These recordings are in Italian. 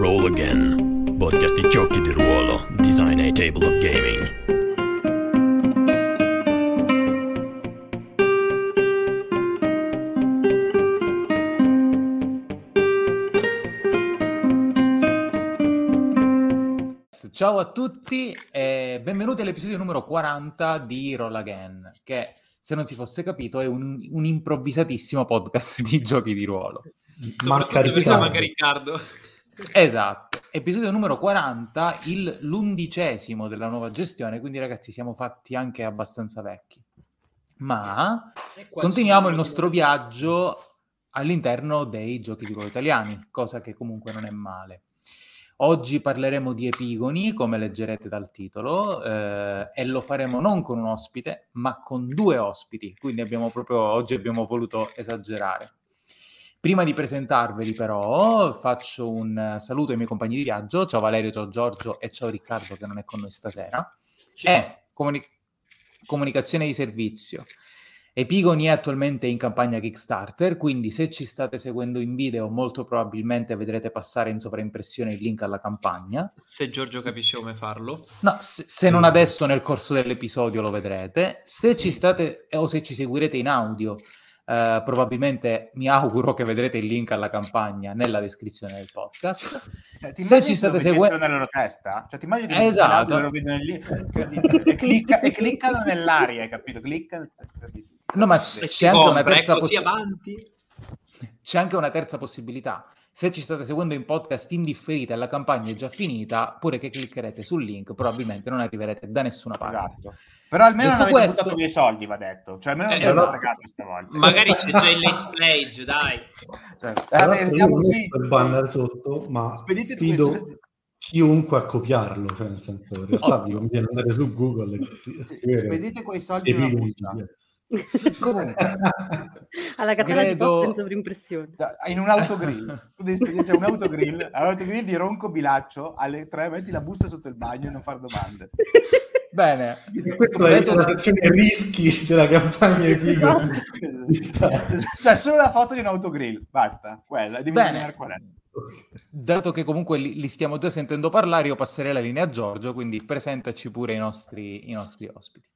Roll Again, podcast di giochi di ruolo, design a table of gaming. Ciao a tutti e benvenuti all'episodio numero 40 di Roll Again, che se non si fosse capito è un, un improvvisatissimo podcast di giochi di ruolo. Marca Riccardo. Marca Riccardo. Esatto, episodio numero 40, il, l'undicesimo della nuova gestione, quindi ragazzi siamo fatti anche abbastanza vecchi. Ma continuiamo il nostro viaggio all'interno dei giochi di ruolo italiani, cosa che comunque non è male. Oggi parleremo di epigoni, come leggerete dal titolo, eh, e lo faremo non con un ospite, ma con due ospiti. Quindi abbiamo proprio, oggi abbiamo voluto esagerare. Prima di presentarveli però faccio un saluto ai miei compagni di viaggio, ciao Valerio, ciao Giorgio e ciao Riccardo che non è con noi stasera. E comuni- comunicazione di servizio. Epigoni è attualmente in campagna Kickstarter, quindi se ci state seguendo in video molto probabilmente vedrete passare in sovraimpressione il link alla campagna. Se Giorgio capisce come farlo. No, se, se non adesso nel corso dell'episodio lo vedrete. Se ci state o se ci seguirete in audio, eh, probabilmente mi auguro che vedrete il link alla campagna nella descrizione del podcast. Cioè, se ci state seguendo nella loro testa, cioè ti immagini esatto. loro vedono lì e, clicca, e cliccano nell'aria, hai capito? Cliccano No, ma c'è, c'è anche una terza possibilità. C'è anche una terza possibilità. Se ci state seguendo in podcast indifferita e la campagna è già finita, pure che cliccherete sul link, probabilmente non arriverete da nessuna parte. Esatto. Però almeno detto non avete questo... buttato via i soldi, va detto. Cioè, almeno non eh, esatto. pagato stavolta. Magari c'è già il late pledge, dai. Cioè, eh, vediamo sì. il banner sotto, ma Spedite sfido chiunque a copiarlo, cioè nel senso, in realtà vi conviene andare su Google e scrivere Spedite quei soldi in una busta. Comunque, alla catena Credo... di posta in sovrimpressione in un autogrill tu devi spedire un autogrill all'autogrill di Ronco Bilaccio alle tre metti la busta sotto il bagno e non fare domande Bene, e questa è la sezione rischi della campagna di Figo. cioè, solo la foto di un autogrill, basta, quella, devi Bene. qual è. Dato che comunque li, li, stiamo già sentendo parlare, io passerei la linea a Giorgio, quindi presentaci pure i nostri, i nostri ospiti.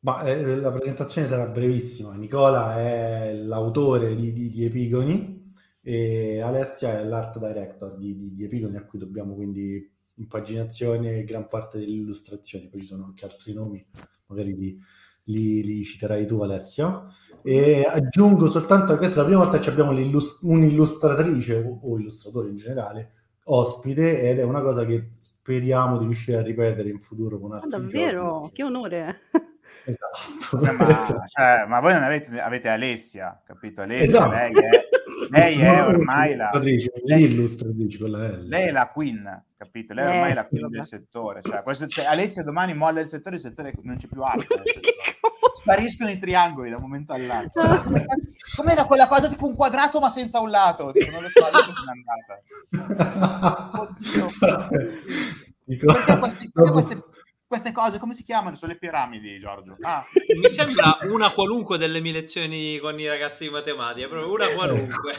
Ma eh, la presentazione sarà brevissima. Nicola è l'autore di, di, di, Epigoni e Alessia è l'art director di, di, di Epigoni, a cui dobbiamo quindi impaginazione e gran parte delle illustrazioni. Poi ci sono anche altri nomi, magari li, li, li citerai tu, Alessia. E aggiungo soltanto che questa è la prima volta che abbiamo un'illustratrice o, o illustratore in generale ospite ed è una cosa che speriamo di riuscire a ripetere in futuro con altri ah, davvero? Giochi. Che onore! Esatto. Eh, ma, cioè, ma, voi non avete, avete Alessia, capito? Alessia, esatto. lei è, lei è ormai la... Lei, illustratrice, quella è. Lei è la queen, capito? Lei è ormai eh, la queen del settore. Cioè, questo, cioè, Alessia domani molla il settore, il settore non c'è più altro. Spariscono i triangoli da un momento all'altro. Com'era quella cosa tipo un quadrato ma senza un lato? Tipo, non lo so, adesso se n'è andata. Oddio. Perché questi, perché queste queste cose come si chiamano? Sono le piramidi, Giorgio. Ah. Mi sembra una qualunque delle mie lezioni con i ragazzi di matematica, proprio una qualunque.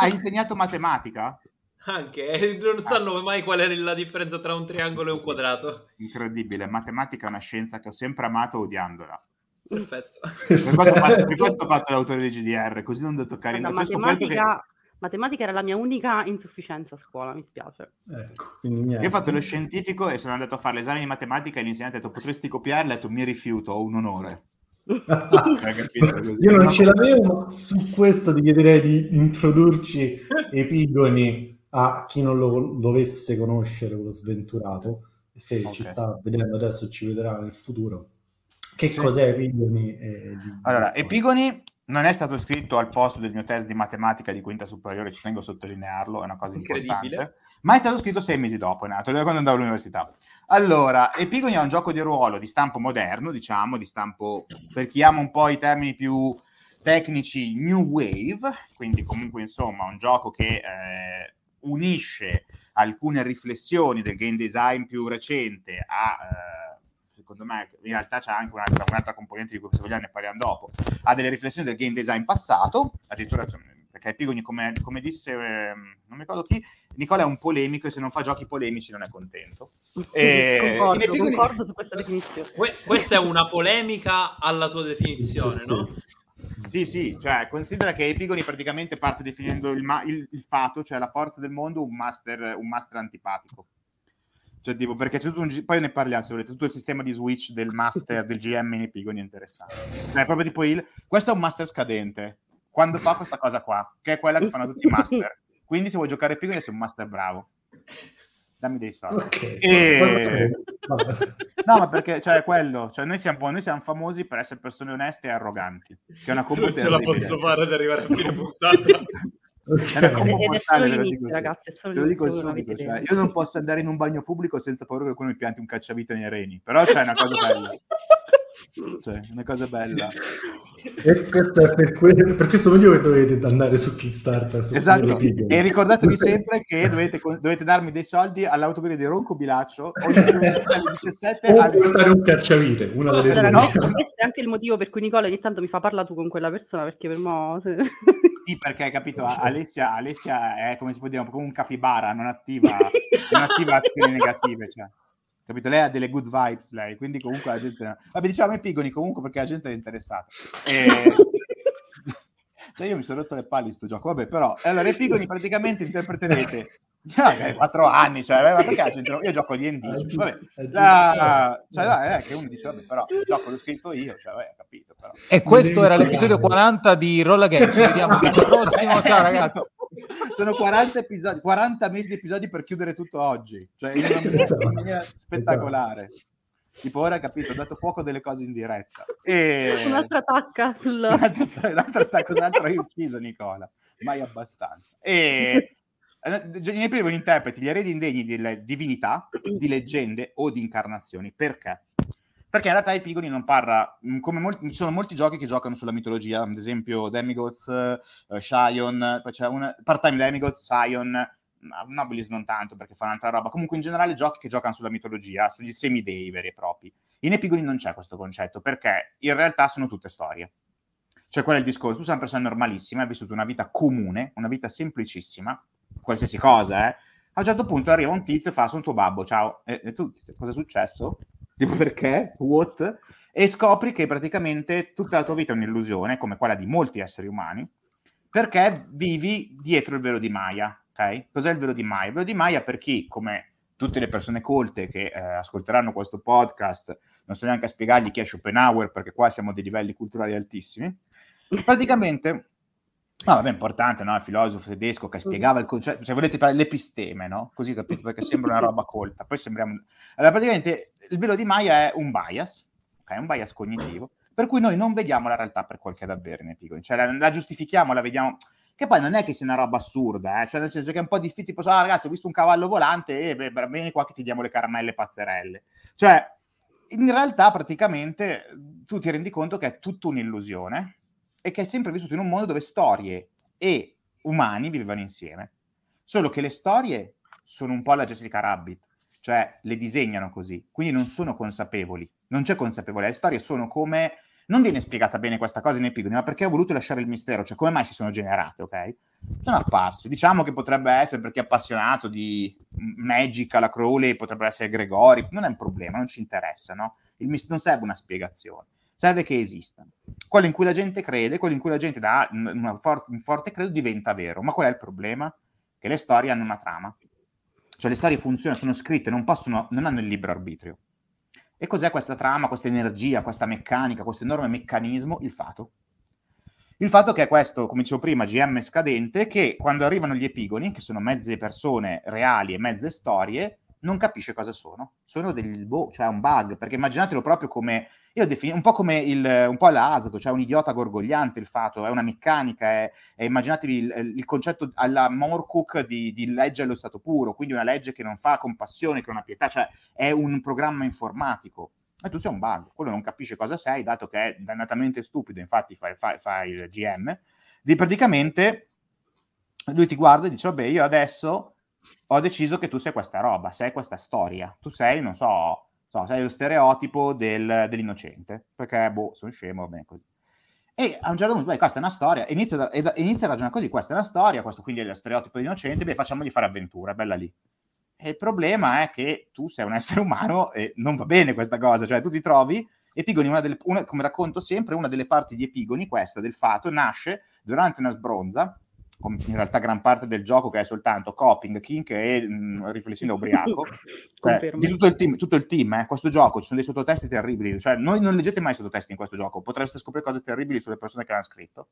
Hai insegnato matematica? Anche, eh, non sanno mai qual è la differenza tra un triangolo e un quadrato. Incredibile, matematica è una scienza che ho sempre amato odiandola. Perfetto. Per questo, per questo ho fatto l'autore di GDR, così non devo toccare in matematica matematica era la mia unica insufficienza a scuola, mi spiace. Ecco, Io ho fatto lo scientifico e sono andato a fare l'esame di matematica e l'insegnante ha detto potresti copiarla e ho detto mi rifiuto, ho un onore. Io non ce l'avevo, ma su questo ti chiederei di introdurci epigoni a chi non lo dovesse conoscere, quello sventurato, se okay. ci sta vedendo adesso ci vedrà nel futuro. Che sì. cos'è Epigoni? Eh, allora, Epigoni non è stato scritto al posto del mio test di matematica di quinta superiore, ci tengo a sottolinearlo, è una cosa importante, ma è stato scritto sei mesi dopo, è nato, quando andavo all'università. Allora, Epigoni è un gioco di ruolo di stampo moderno, diciamo, di stampo, per chi ama un po' i termini più tecnici, new wave, quindi comunque insomma un gioco che eh, unisce alcune riflessioni del game design più recente a... Eh, secondo me in realtà c'è anche un'altra, un'altra componente di cui se vogliamo ne parliamo dopo, ha delle riflessioni del game design passato, addirittura perché Epigoni, come, come disse, eh, non mi ricordo chi, Nicola è un polemico e se non fa giochi polemici non è contento. E concordo, Epigoni... concordo su questa definizione. Que- questa è una polemica alla tua definizione, no? Sì, sì, cioè considera che Epigoni praticamente parte definendo il, ma- il, il fato, cioè la forza del mondo, un master, un master antipatico. Cioè, tipo, perché c'è tutto un... Poi ne parliamo, se volete, tutto il sistema di switch del master, del GM in Epigoni è interessante. Cioè, proprio tipo il... Questo è un master scadente. Quando fa questa cosa qua, che è quella che fanno tutti i master. Quindi se vuoi giocare Epigoni sei un master bravo. Dammi dei soldi. Okay. E... no, ma perché, cioè, quello, cioè, noi, siamo, noi siamo famosi per essere persone oneste e arroganti. Che è una non ce la posso fare ad arrivare a fine puntata. Ed è solo l'inizio, ragazzi. È solo lo dico subito, cioè, io non posso andare in un bagno pubblico senza paura che qualcuno mi pianti un cacciavite nei reni, però c'è cioè, una cosa bella. Cioè, una cosa bella. E questo è per, que- per, questo motivo che dovete andare su Kickstarter. Esatto. E ricordatevi sempre che dovete, dovete darmi dei soldi all'autoguida di Ronco Bilaccio alle 17 o alle... portare un cacciavite. Una delle allora, no? Questo è anche il motivo per cui Nicola ogni tanto mi fa parlare tu con quella persona perché per mo... Sì, perché hai capito, Alessia, Alessia è come si può dire, come un capibara, non attiva, non attiva azioni negative, cioè. Capito? Lei ha delle good vibes, lei, quindi comunque la gente... Vabbè, diciamo i pigoni comunque perché la gente è interessata. E... cioè io mi sono rotto le palle in sto gioco, vabbè, però... Allora, i pigoni praticamente interpreterete. Cioè, 4 anni, cioè, ma perché io gioco di D&D, vabbè, la, cioè, dai, è che uno dice, vabbè, però il gioco l'ho scritto io, cioè, vabbè, capito, però. E questo era l'episodio 40 di Rolla Game, ci vediamo il prossimo, ciao ragazzi. Sono 40 episodi, 40 mesi di episodi per chiudere tutto oggi, cioè in una maniera spettacolare. Tipo ora capito, ho dato fuoco delle cose in diretta. E... Un'altra tacca sul... Un'altra tacca, cos'altro hai ucciso Nicola? Mai abbastanza. E nei primi interpreti gli eredi indegni di divinità, di leggende o di incarnazioni. Perché? Perché in realtà Epigoni non parla, mm, come molti, ci sono molti giochi che giocano sulla mitologia, ad esempio Demigods, uh, Shion, poi c'è un part-time Demigods, Sion, Nobilis non tanto perché fa un'altra roba, comunque in generale giochi che giocano sulla mitologia, sugli semidei veri e propri. In Epigoni non c'è questo concetto perché in realtà sono tutte storie. Cioè qual è il discorso? Tu sei una persona normalissima, hai vissuto una vita comune, una vita semplicissima, qualsiasi cosa, eh. A un certo punto arriva un tizio e fa, sono tuo babbo, ciao. E, e tu, cosa è successo? Tipo perché? What? E scopri che praticamente tutta la tua vita è un'illusione, come quella di molti esseri umani, perché vivi dietro il velo di Maya, ok? Cos'è il velo di Maya? Il velo di Maya per chi, come tutte le persone colte che eh, ascolteranno questo podcast, non sto neanche a spiegargli chi è Schopenhauer, perché qua siamo a dei livelli culturali altissimi, praticamente No, vabbè, è importante, no? Il filosofo tedesco che spiegava il concetto, se volete parlare l'episteme, no? Così capito, perché sembra una roba colta. Poi sembriamo... Allora, praticamente, il velo di Maya è un bias, ok? Un bias cognitivo, per cui noi non vediamo la realtà per quel che è davvero nei piccoli. Cioè, la, la, giustifichiamo, la vediamo... Che poi non è che sia una roba assurda, eh? Cioè, nel senso che è un po' difficile, tipo, ah, ragazzi, ho visto un cavallo volante e beh, bene qua che ti diamo le caramelle pazzerelle. Cioè, in realtà, praticamente, tu ti rendi conto che è tutta un'illusione, e che è sempre vissuto in un mondo dove storie e umani vivevano insieme. Solo che le storie sono un po' la Jessica Rabbit, cioè le disegnano così, quindi non sono consapevoli, non c'è consapevolezza, le storie sono come... Non viene spiegata bene questa cosa in Epigoni, ma perché ho voluto lasciare il mistero, cioè come mai si sono generate, ok? Sono apparsi. Diciamo che potrebbe essere perché è appassionato di Magic alla Crowley, potrebbe essere Gregori, non è un problema, non ci interessa, no? Mist- non serve una spiegazione serve che esistano. Quello in cui la gente crede, quello in cui la gente dà for- un forte credo diventa vero. Ma qual è il problema? Che le storie hanno una trama. Cioè le storie funzionano, sono scritte, non, possono, non hanno il libero arbitrio. E cos'è questa trama, questa energia, questa meccanica, questo enorme meccanismo? Il fato. Il fatto che è questo, come dicevo prima, GM scadente, che quando arrivano gli epigoni, che sono mezze persone reali e mezze storie, non capisce cosa sono. Sono del boh, cioè un bug, perché immaginatelo proprio come io definito un po' come il, un po' l'Azato, cioè un idiota gorgogliante il fatto, è una meccanica, è, è immaginatevi il, il, concetto alla Morcook di, di, legge allo stato puro, quindi una legge che non fa compassione, che non ha pietà, cioè è un programma informatico. E tu sei un bug, quello non capisce cosa sei, dato che è dannatamente stupido, infatti fa, fa, fa il GM, di praticamente lui ti guarda e dice, vabbè, io adesso ho deciso che tu sei questa roba, sei questa storia, tu sei, non so, so, sei lo stereotipo del, dell'innocente, perché, boh, sono scemo, va bene così. E a un certo punto, beh, questa è una storia, inizia, da, inizia a ragionare così, questa è una storia, questo quindi è lo stereotipo di innocente, beh, facciamogli fare avventura, bella lì. E il problema è che tu sei un essere umano e non va bene questa cosa, cioè tu ti trovi Epigoni, una delle, una, come racconto sempre, una delle parti di Epigoni, questa del fato, nasce durante una sbronza, in realtà gran parte del gioco che è soltanto coping, kink e mh, riflessione ubriaco. cioè, di tutto il team, tutto il team eh, questo gioco ci sono dei sottotesti terribili, cioè noi non leggete mai sottotesti in questo gioco, potreste scoprire cose terribili sulle persone che l'hanno scritto.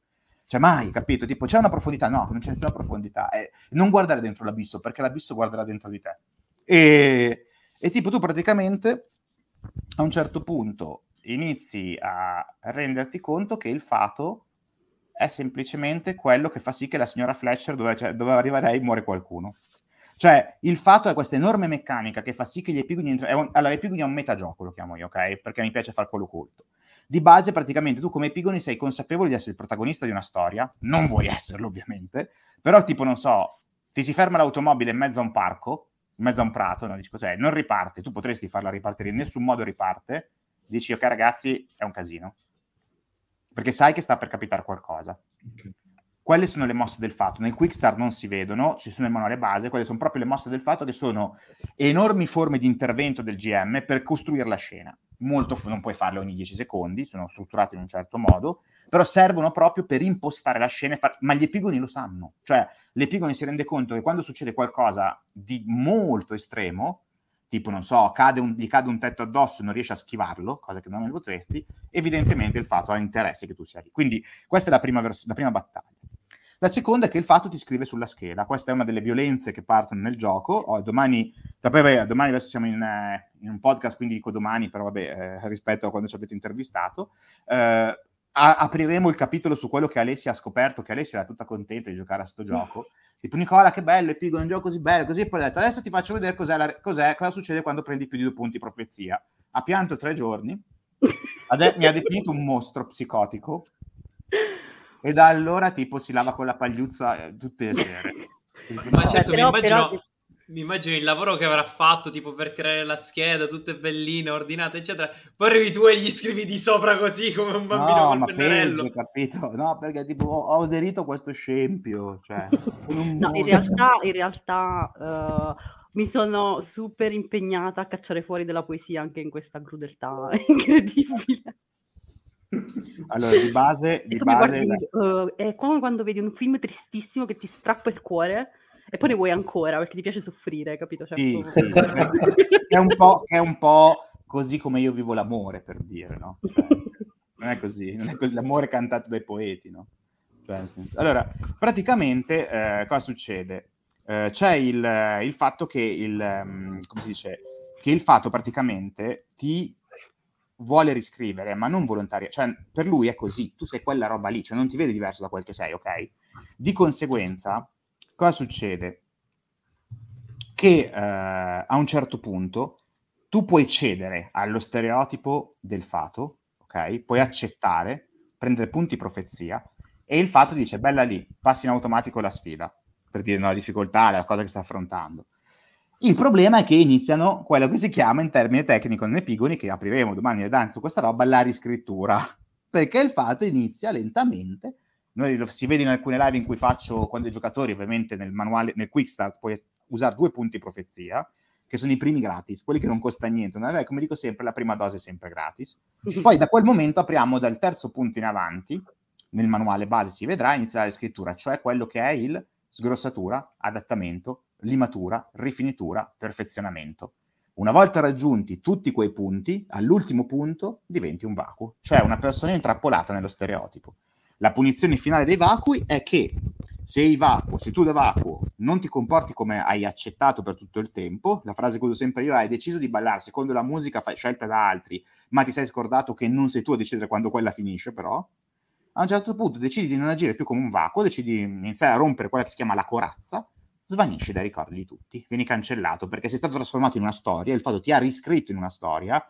Cioè mai, capito? Tipo c'è una profondità, no, non c'è nessuna profondità. Eh, non guardare dentro l'abisso, perché l'abisso guarderà dentro di te. E, e tipo tu praticamente a un certo punto inizi a renderti conto che il fato è semplicemente quello che fa sì che la signora Fletcher, dove, cioè, dove arriva lei, muore qualcuno. Cioè, il fatto è questa enorme meccanica che fa sì che gli epigoni... Entri- un, allora, l'epigoni è un metagioco, lo chiamo io, ok? Perché mi piace fare quello culto. Di base, praticamente, tu come epigoni sei consapevole di essere il protagonista di una storia, non vuoi esserlo, ovviamente, però tipo, non so, ti si ferma l'automobile in mezzo a un parco, in mezzo a un prato, no? dici cos'è? Non riparte, tu potresti farla ripartire, in nessun modo riparte, dici ok ragazzi è un casino, perché sai che sta per capitare qualcosa. Okay. Quelle sono le mosse del fatto. Nel Quick Start non si vedono, ci sono il manuale base, quelle sono proprio le mosse del fatto che sono enormi forme di intervento del GM per costruire la scena. Molto, non puoi farle ogni 10 secondi, sono strutturate in un certo modo, però servono proprio per impostare la scena, far... ma gli epigoni lo sanno. Cioè, l'epigone si rende conto che quando succede qualcosa di molto estremo, tipo, non so, cade un, gli cade un tetto addosso e non riesci a schivarlo, cosa che non potresti, evidentemente il fatto ha interesse che tu sia lì. Quindi questa è la prima, vers- la prima battaglia. La seconda è che il fatto ti scrive sulla scheda. Questa è una delle violenze che partono nel gioco. Oh, domani, vabbè, domani adesso siamo in, eh, in, un podcast, quindi dico domani, però vabbè, eh, rispetto a quando ci avete intervistato. Eh, a- apriremo il capitolo su quello che Alessia ha scoperto, che Alessia era tutta contenta di giocare a sto gioco. Tipo Nicola, che bello, è pigo, è un gioco così bello, così. E poi ho detto, adesso ti faccio vedere cos'è, la, cos'è, cosa succede quando prendi più di due punti profezia. Ha pianto tre giorni, Ade- mi ha definito un mostro psicotico e da allora tipo si lava con la pagliuzza eh, tutte le sere. Ma certo, mi immagino... Però mi immagino il lavoro che avrà fatto tipo per creare la scheda, tutte belline, ordinate, eccetera. Poi arrivi tu e gli scrivi di sopra così come un bambino no, col ma pennarello. Peggio, capito? No, perché tipo ho aderito a questo scempio. Cioè, no, in realtà, in realtà uh, mi sono super impegnata a cacciare fuori della poesia anche in questa crudeltà incredibile. Allora, di base, di base guardi, uh, è come quando vedi un film tristissimo che ti strappa il cuore e poi ne vuoi ancora perché ti piace soffrire, capito? Cioè, sì, sì. è, un è, un po', così come io vivo l'amore, per dire, no? Cioè, non è così, non è così, l'amore cantato dai poeti, no? Cioè, allora, praticamente, eh, cosa succede? Eh, c'è il, il, fatto che il, um, come si dice, che il fatto praticamente ti vuole riscrivere, ma non volontaria, cioè per lui è così, tu sei quella roba lì, cioè non ti vedi diverso da quel che sei, ok? Di conseguenza, cosa succede? Che eh, a un certo punto tu puoi cedere allo stereotipo del fato, ok? Puoi accettare, prendere punti profezia e il fatto dice bella lì, passi in automatico la sfida, per dire no, la difficoltà, la cosa che sta affrontando. Il problema è che iniziano quello che si chiama in termine tecnico nei epigoni, che apriremo domani le danze questa roba, la riscrittura, perché il fatto inizia lentamente noi lo, si vede in alcune live in cui faccio quando i giocatori, ovviamente nel manuale, nel quick start, puoi usare due punti profezia, che sono i primi gratis, quelli che non costa niente. No? come dico sempre, la prima dose è sempre gratis. Poi da quel momento apriamo dal terzo punto in avanti, nel manuale base si vedrà, inizierà la scrittura, cioè quello che è il sgrossatura, adattamento, limatura, rifinitura, perfezionamento. Una volta raggiunti tutti quei punti, all'ultimo punto diventi un vacuo, cioè una persona intrappolata nello stereotipo. La punizione finale dei vacui è che se i vacuo, se tu da vacuo non ti comporti come hai accettato per tutto il tempo, la frase che uso sempre io è hai deciso di ballare secondo la musica scelta da altri, ma ti sei scordato che non sei tu a decidere quando quella finisce però, a un certo punto decidi di non agire più come un vacuo, decidi di iniziare a rompere quella che si chiama la corazza, svanisci dai ricordi di tutti, vieni cancellato perché sei stato trasformato in una storia, il fatto ti ha riscritto in una storia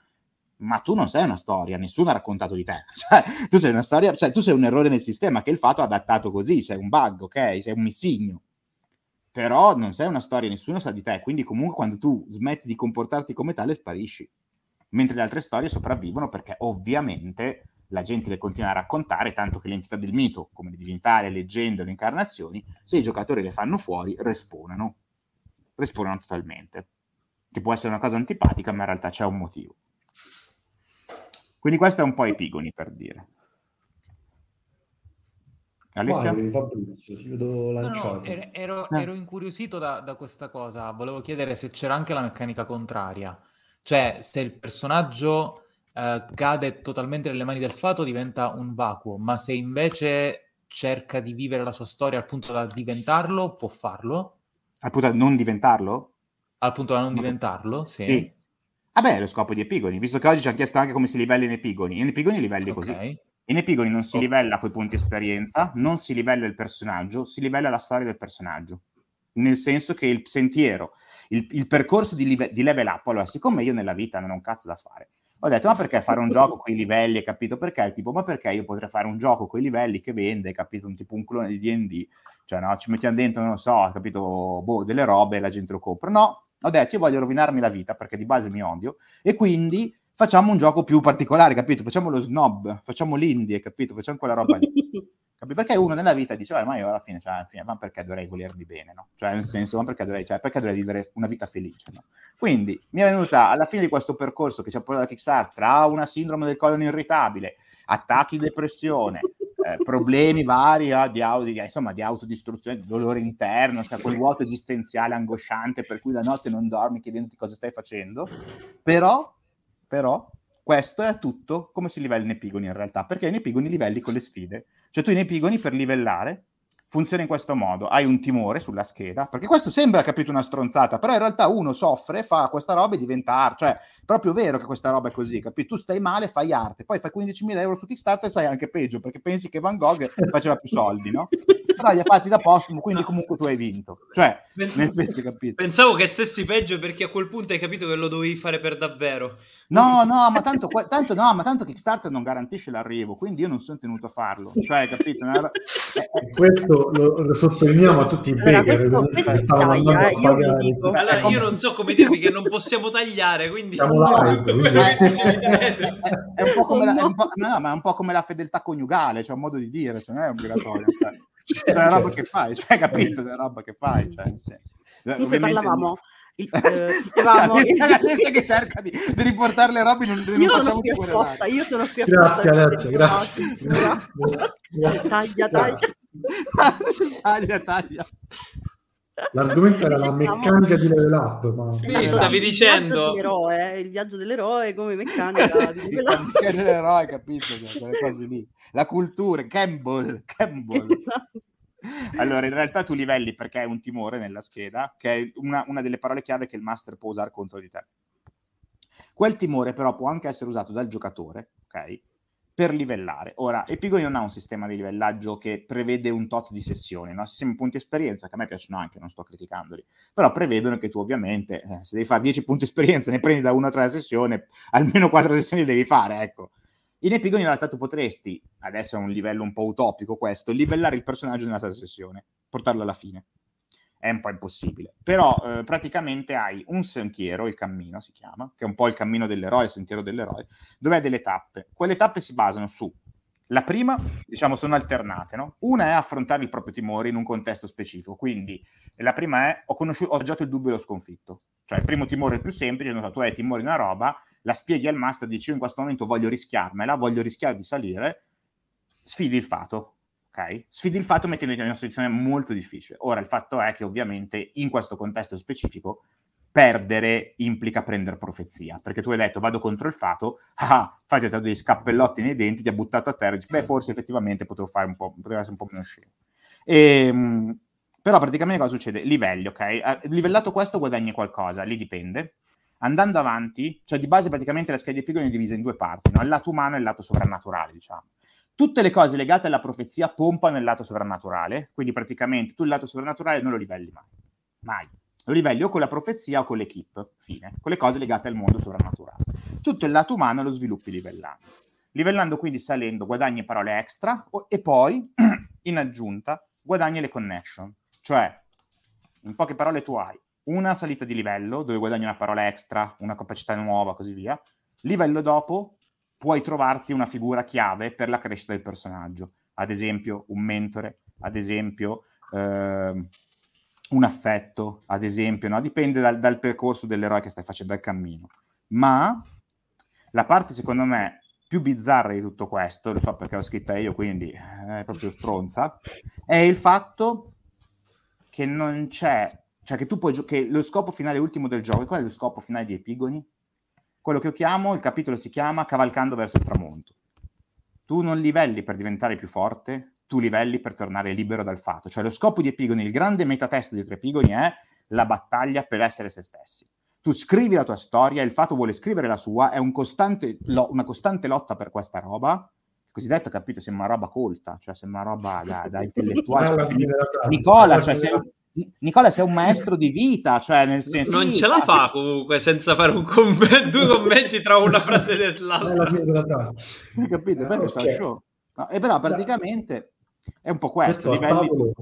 ma tu non sei una storia, nessuno ha raccontato di te. Cioè, tu sei una storia, cioè, tu sei un errore nel sistema che il fatto ha adattato così, sei un bug, ok? Sei un missigno. Però non sei una storia, nessuno sa di te, quindi comunque quando tu smetti di comportarti come tale sparisci. Mentre le altre storie sopravvivono perché ovviamente la gente le continua a raccontare, tanto che l'entità del mito, come le divinità, le leggende, le incarnazioni, se i giocatori le fanno fuori, respawnano. Respawnano totalmente. Che può essere una cosa antipatica, ma in realtà c'è un motivo. Quindi questo è un po' epigoni, per dire. Alessia? Vai, Fabrizio, ti vedo lanciato. No, no, ero, eh. ero, incuriosito da, da, questa cosa. Volevo chiedere se c'era anche la meccanica contraria. Cioè, se il personaggio eh, cade totalmente nelle mani del fato, diventa un vacuo. Ma se invece cerca di vivere la sua storia al punto da diventarlo, può farlo? Al punto da non diventarlo? Al punto da non diventarlo, sì. sì. Vabbè, è lo scopo di Epigoni, visto che oggi ci hanno chiesto anche come si livella in Epigoni. In Epigoni livelli okay. così. In Epigoni non si oh. livella coi punti esperienza, non si livella il personaggio, si livella la storia del personaggio. Nel senso che il sentiero, il, il percorso di, live, di, level up, allora, siccome io nella vita non ho un cazzo da fare, ho detto, ma perché fare un gioco con i livelli, hai capito? Perché? Tipo, ma perché io potrei fare un gioco con i livelli che vende, capito? Un tipo un clone di D&D, cioè, no, ci mettiamo dentro, non so, capito, boh, delle robe e la gente lo compra. No, ho detto, io voglio rovinarmi la vita, perché di base mi odio, e quindi facciamo un gioco più particolare, capito? Facciamo lo snob, facciamo l'indie, capito? Facciamo quella roba lì. Perché uno nella vita dice, ma io alla fine, cioè, alla fine, ma perché dovrei volermi bene, no? Cioè, nel senso, ma perché dovrei, cioè, perché dovrei vivere una vita felice, no? Quindi, mi è venuta, alla fine di questo percorso che ci ha portato a Kickstarter, tra una sindrome del colon irritabile, attacchi di depressione, eh, problemi vari eh, di, auto, di, insomma, di autodistruzione, di dolore interno, cioè quel vuoto esistenziale angosciante per cui la notte non dormi chiedendoti cosa stai facendo, però però questo è tutto come si livella in epigoni in realtà, perché in epigoni livelli con le sfide. Cioè tu in epigoni per livellare funziona in questo modo, hai un timore sulla scheda, perché questo sembra, capito, una stronzata, però in realtà uno soffre, fa questa roba e diventa arte, cioè proprio vero che questa roba è così, capito? Tu stai male, fai arte, poi fai 15.000 euro su Kickstarter e sai anche peggio, perché pensi che Van Gogh faceva più soldi, no? Però li ha fatti da postumo, quindi comunque tu hai vinto, cioè, nel senso, capito? Pensavo che stessi peggio perché a quel punto hai capito che lo dovevi fare per davvero. No, no, ma tanto, tanto, no, ma tanto Kickstarter non garantisce l'arrivo, quindi io non sono tenuto a farlo, cioè, capito? Questo lo, lo sottolineiamo a tutti i allora, questo, questo stavano taglia, io, allora, io non so come dirvi che non possiamo tagliare, quindi Siamo live, quindi... è, un po' come la, un po', no, ma è un po' come la fedeltà coniugale, cioè un modo di dire, cioè non è obbligatorio. Cioè, cioè, è una roba che fai, cioè, capito? È una roba che fai, cioè, nel senso. Ovviamente, parlavamo il, eh, dicevamo... Alessia che cerca di, di, riportare le robe non, non io facciamo più apposta, io sono qui apposta grazie Alessia grazie, taglia taglia. Taglia taglia L'argomento era la meccanica di level up. Ma... Sì, allora, stavi il dicendo viaggio il viaggio dell'eroe come meccanica di level up. il viaggio dell'eroe, capito? Cioè, cose lì. La cultura, Campbell, Campbell. Esatto. Allora, in realtà tu livelli perché hai un timore nella scheda, che è una, una delle parole chiave che il master può usare contro di te. Quel timore però può anche essere usato dal giocatore, ok? Per livellare. Ora, Epigoni non ha un sistema di livellaggio che prevede un tot di sessioni, no? Sistemi punti esperienza, che a me piacciono anche, non sto criticandoli, però prevedono che tu ovviamente, eh, se devi fare 10 punti esperienza, ne prendi da una a tre sessione, almeno 4 sessioni devi fare, ecco. In Epigoni in realtà tu potresti, adesso è un livello un po' utopico questo, livellare il personaggio nella stessa sessione, portarlo alla fine. È un po' impossibile. Però eh, praticamente hai un sentiero, il cammino si chiama, che è un po' il cammino dell'eroe, il sentiero dell'eroe, dove hai delle tappe. Quelle tappe si basano su la prima, diciamo, sono alternate, no? Una è affrontare il proprio timore in un contesto specifico, quindi la prima è ho, conosciuto, ho assaggiato il dubbio e l'ho sconfitto. Cioè il primo timore è il più semplice, non so, tu hai timore di una roba, la spieghi al master, dici io in questo momento voglio rischiarmela, voglio rischiare di salire, sfidi il fato, ok? Sfidi il fatto mettendoti in una situazione molto difficile. Ora il fatto è che ovviamente in questo contesto specifico perdere implica prendere profezia, perché tu hai detto vado contro il fato, ah, fai dei scappellotti nei denti, ti ha buttato a terra, dici, beh forse effettivamente potevo fare un po', poteva essere un po' meno scemo. E, ehm, però praticamente cosa succede? Livelli, ok? Eh, livellato questo guadagni qualcosa, lì dipende, andando avanti, cioè di base praticamente la scheda di Epigone è divisa in due parti, no? il lato umano e il lato sovrannaturale, diciamo. Tutte le cose legate alla profezia pompano il lato sovrannaturale, quindi praticamente tu il lato sovrannaturale non lo livelli mai, mai. Lo livelli o con la profezia o con l'equipe, fine, con le cose legate al mondo sovrannaturale. Tutto il lato umano lo sviluppi livellando. Livellando quindi salendo guadagni parole extra o, e poi, in aggiunta, guadagni le connection. Cioè, in poche parole tu hai una salita di livello dove guadagni una parola extra, una capacità nuova, così via. Livello dopo puoi trovarti una figura chiave per la crescita del personaggio, ad esempio un mentore, ad esempio eh, un affetto, ad esempio, no? dipende dal, dal percorso dell'eroe che stai facendo, dal cammino. Ma la parte, secondo me, più bizzarra di tutto questo, lo so perché l'ho scritta io, quindi è proprio stronza, è il fatto che non c'è, cioè che tu puoi gio- che lo scopo finale ultimo del gioco, qual è lo scopo finale di Epigoni? Quello che io chiamo, il capitolo si chiama Cavalcando verso il tramonto. Tu non livelli per diventare più forte, tu livelli per tornare libero dal fato. Cioè lo scopo di Epigoni, il grande metatesto di Epigoni è la battaglia per essere se stessi tu scrivi la tua storia, il fatto vuole scrivere la sua, è un costante lo- una costante lotta per questa roba, cosiddetta, capito, sembra una roba colta, cioè sembra una roba da, da intellettuale. Nicola, cioè, sei, Nicola, sei un maestro di vita, cioè nel senso... Non ce la fa comunque senza fare un commento, due commenti tra una frase e l'altra. Capito? Per questo okay. show. No, e però praticamente è un po' questo. questo livelli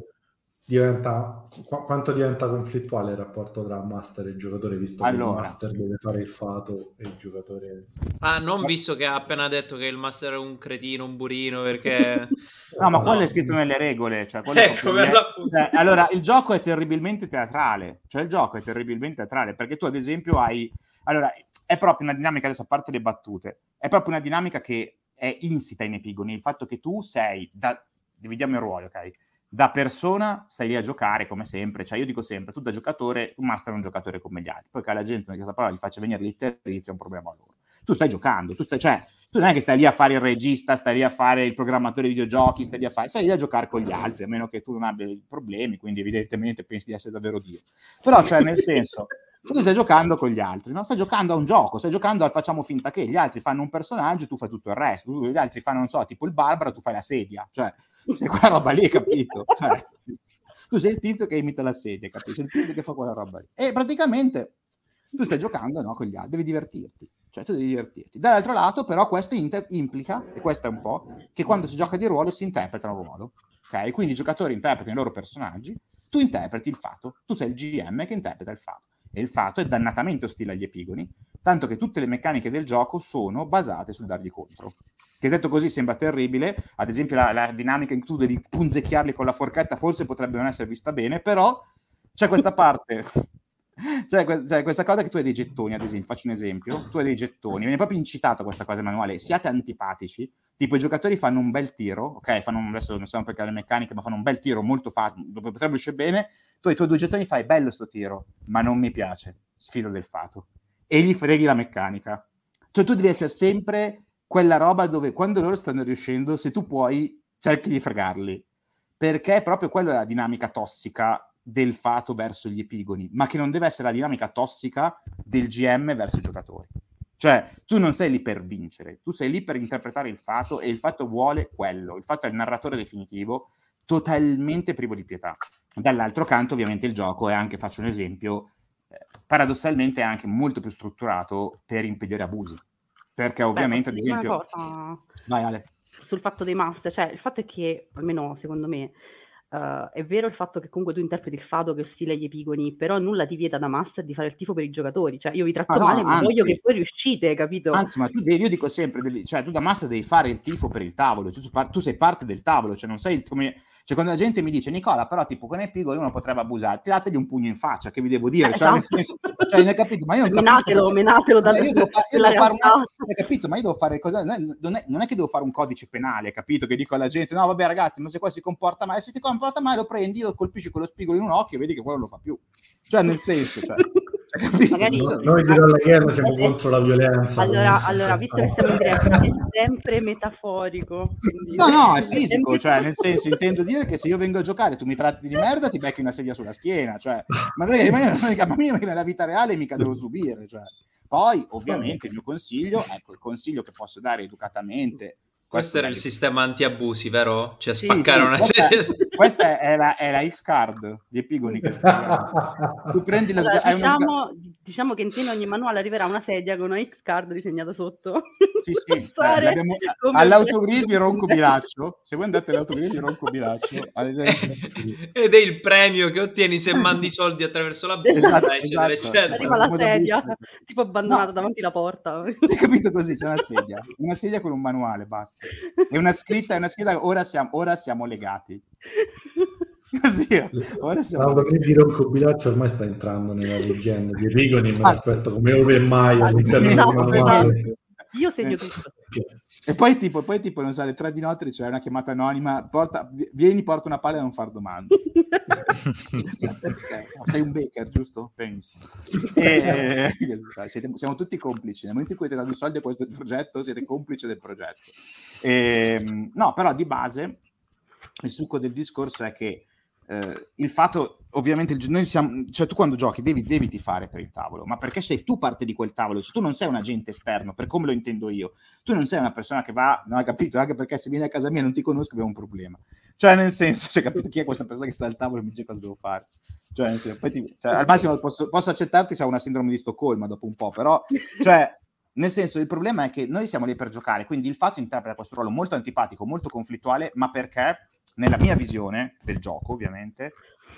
diventa qu- quanto diventa conflittuale il rapporto tra master e giocatore visto allora. che il master deve fare il fato e il giocatore ah non visto che ha appena detto che il master è un cretino un burino perché no ma no. quello è scritto nelle regole cioè, ecco, è cioè, allora il gioco è terribilmente teatrale cioè il gioco è terribilmente teatrale perché tu ad esempio hai allora è proprio una dinamica adesso a parte le battute è proprio una dinamica che è insita in epigoni il fatto che tu sei da dividiamo i ruoli ok da persona stai lì a giocare come sempre, cioè io dico sempre, tu da giocatore, un master è un giocatore come gli altri, poi che la gente questa parola gli faccia venire l'itterizia è un problema loro. Tu stai giocando, tu stai, cioè, tu non è che stai lì a fare il regista, stai lì a fare il programmatore videogiochi, stai lì a fare, stai lì a giocare con gli altri, a meno che tu non abbia problemi, quindi evidentemente pensi di essere davvero Dio. Però, cioè, nel senso, tu stai giocando con gli altri, no? stai giocando a un gioco, stai giocando al facciamo finta che gli altri fanno un personaggio, tu fai tutto il resto, gli altri fanno, non so, tipo il barbaro, tu fai la sedia, cioè, sei quella roba lì, capito? Cioè, tu sei il tizio che imita la sedia, capito? Sei il tizio che fa quella roba lì. E praticamente tu stai giocando no, con gli altri, devi divertirti, cioè tu devi divertirti. Dall'altro lato, però, questo inter- implica, e questo è un po', che quando si gioca di ruolo si interpreta un ruolo, ok? Quindi i giocatori interpretano i loro personaggi, tu interpreti il fato, tu sei il GM che interpreta il fato e il fatto è dannatamente ostile agli epigoni, tanto che tutte le meccaniche del gioco sono basate sul dargli contro. Che detto così sembra terribile, ad esempio la, la dinamica in cui tu devi punzecchiarli con la forchetta forse potrebbe non essere vista bene, però c'è questa parte cioè, cioè, questa cosa che tu hai dei gettoni, ad esempio, faccio un esempio, tu hai dei gettoni, viene proprio incitato questa cosa manuale, siate antipatici, tipo i giocatori fanno un bel tiro, ok, fanno un, adesso non so perché le meccaniche, ma fanno un bel tiro molto facile, dove potrebbe uscire bene, tu ai tuoi due gettoni fai bello sto tiro, ma non mi piace, sfido del fato, e gli freghi la meccanica. Cioè tu devi essere sempre quella roba dove quando loro stanno riuscendo, se tu puoi, cerchi di fregarli, perché è proprio quella la dinamica tossica del fato verso gli epigoni, ma che non deve essere la dinamica tossica del GM verso i giocatori. Cioè, tu non sei lì per vincere, tu sei lì per interpretare il fato e il fatto vuole quello. Il fatto è il narratore definitivo, totalmente privo di pietà. Dall'altro canto, ovviamente, il gioco è anche, faccio un esempio, eh, paradossalmente è anche molto più strutturato per impedire abusi. Perché ovviamente, Beh, ad esempio... Cosa... Vai Ale. Sul fatto dei master, cioè il fatto è che, almeno secondo me, Uh, è vero il fatto che comunque tu interpreti il fado che ostila gli epigoni, però nulla ti vieta da master di fare il tifo per i giocatori. Cioè, io vi tratto ah, no, male, ma voglio che voi riuscite, capito? Anzi, ma tu devi, io dico sempre, devi, cioè, tu da master devi fare il tifo per il tavolo, tu, tu sei parte del tavolo, cioè non sei il, come, cioè, quando la gente mi dice, Nicola, però, tipo, con i piccoli uno potrebbe abusare, tirategli un pugno in faccia, che vi devo dire? Eh, cioè, esatto. senso, cioè, hai capito? Ma io non menatelo, capisco. menatelo da io devo, fa- io devo fare una, hai capito? Ma io devo fare cosa? Non è, non è, che devo fare un codice penale, capito? Che dico alla gente, no, vabbè, ragazzi, ma se qua si comporta male, se ti comporta male, lo prendi, lo colpisci con lo spigolo in un occhio e vedi che quello lo fa più. Cioè, nel senso, cioè. Magari... No, noi di Rolla Guerra siamo eh, contro la violenza. Allora, allora visto che siamo in diretta, è sempre metaforico. Quindi... No, no, è fisico, sempre... cioè nel senso intendo dire che se io vengo a giocare tu mi tratti di merda, ti becchi una sedia sulla schiena, cioè, ma, ma, ma, ma nella vita reale mica devo subire, cioè. Poi, ovviamente, il mio consiglio, ecco, il consiglio che posso dare educatamente questo era il sistema anti-abusi, vero? Cioè spaccare sì, una serie... questa è la, è la X-Card di Epigoni. Che tu prendi la allora, diciamo, una... diciamo, che in ogni manuale arriverà una sedia con una X-Card disegnata sotto. Sì, sì. Eh, abbiamo... All'autogrill di Ronco Bilaccio, se voi andate all'autogrill di Ronco Bilaccio... Ed è il premio che ottieni se mandi soldi attraverso la busta, esatto, eccetera, esatto. eccetera. Arriva la sedia, tipo abbandonata no. davanti alla porta. Si è capito così, c'è una sedia. Una sedia con un manuale, basta. E una scritta, è una scritta, ora siamo, ora siamo legati. Così, ora siamo... L'autogrill di Ronco Bilaccio ormai sta entrando nella leggenda di Rigoni, me l'aspetto come ove e mai all'interno del manuale. Io segno eh, tutto. E poi tipo, poi tipo, non so, alle tre di notte c'è cioè una chiamata anonima, porta, vieni, porta una palla e non far domande. Sei un baker, giusto? Pensi. E, siete, siamo tutti complici. Nel momento in cui avete dato i soldi a questo progetto, siete complici del progetto. E, ehm, no, però di base il succo del discorso è che eh, il fatto, ovviamente, noi siamo, cioè tu quando giochi devi, devi tifare per il tavolo, ma perché sei tu parte di quel tavolo, cioè, tu non sei un agente esterno, per come lo intendo io, tu non sei una persona che va, non hai capito, anche perché se vieni a casa mia e non ti conosco abbiamo un problema, cioè nel senso, cioè capito chi è questa persona che sta al tavolo e mi dice cosa devo fare, cioè, senso, ti, cioè al massimo posso, posso accettarti se ha una sindrome di Stoccolma dopo un po', però, cioè, nel senso, il problema è che noi siamo lì per giocare, quindi il fatto interpreta questo ruolo molto antipatico, molto conflittuale, ma perché nella mia visione del gioco, ovviamente,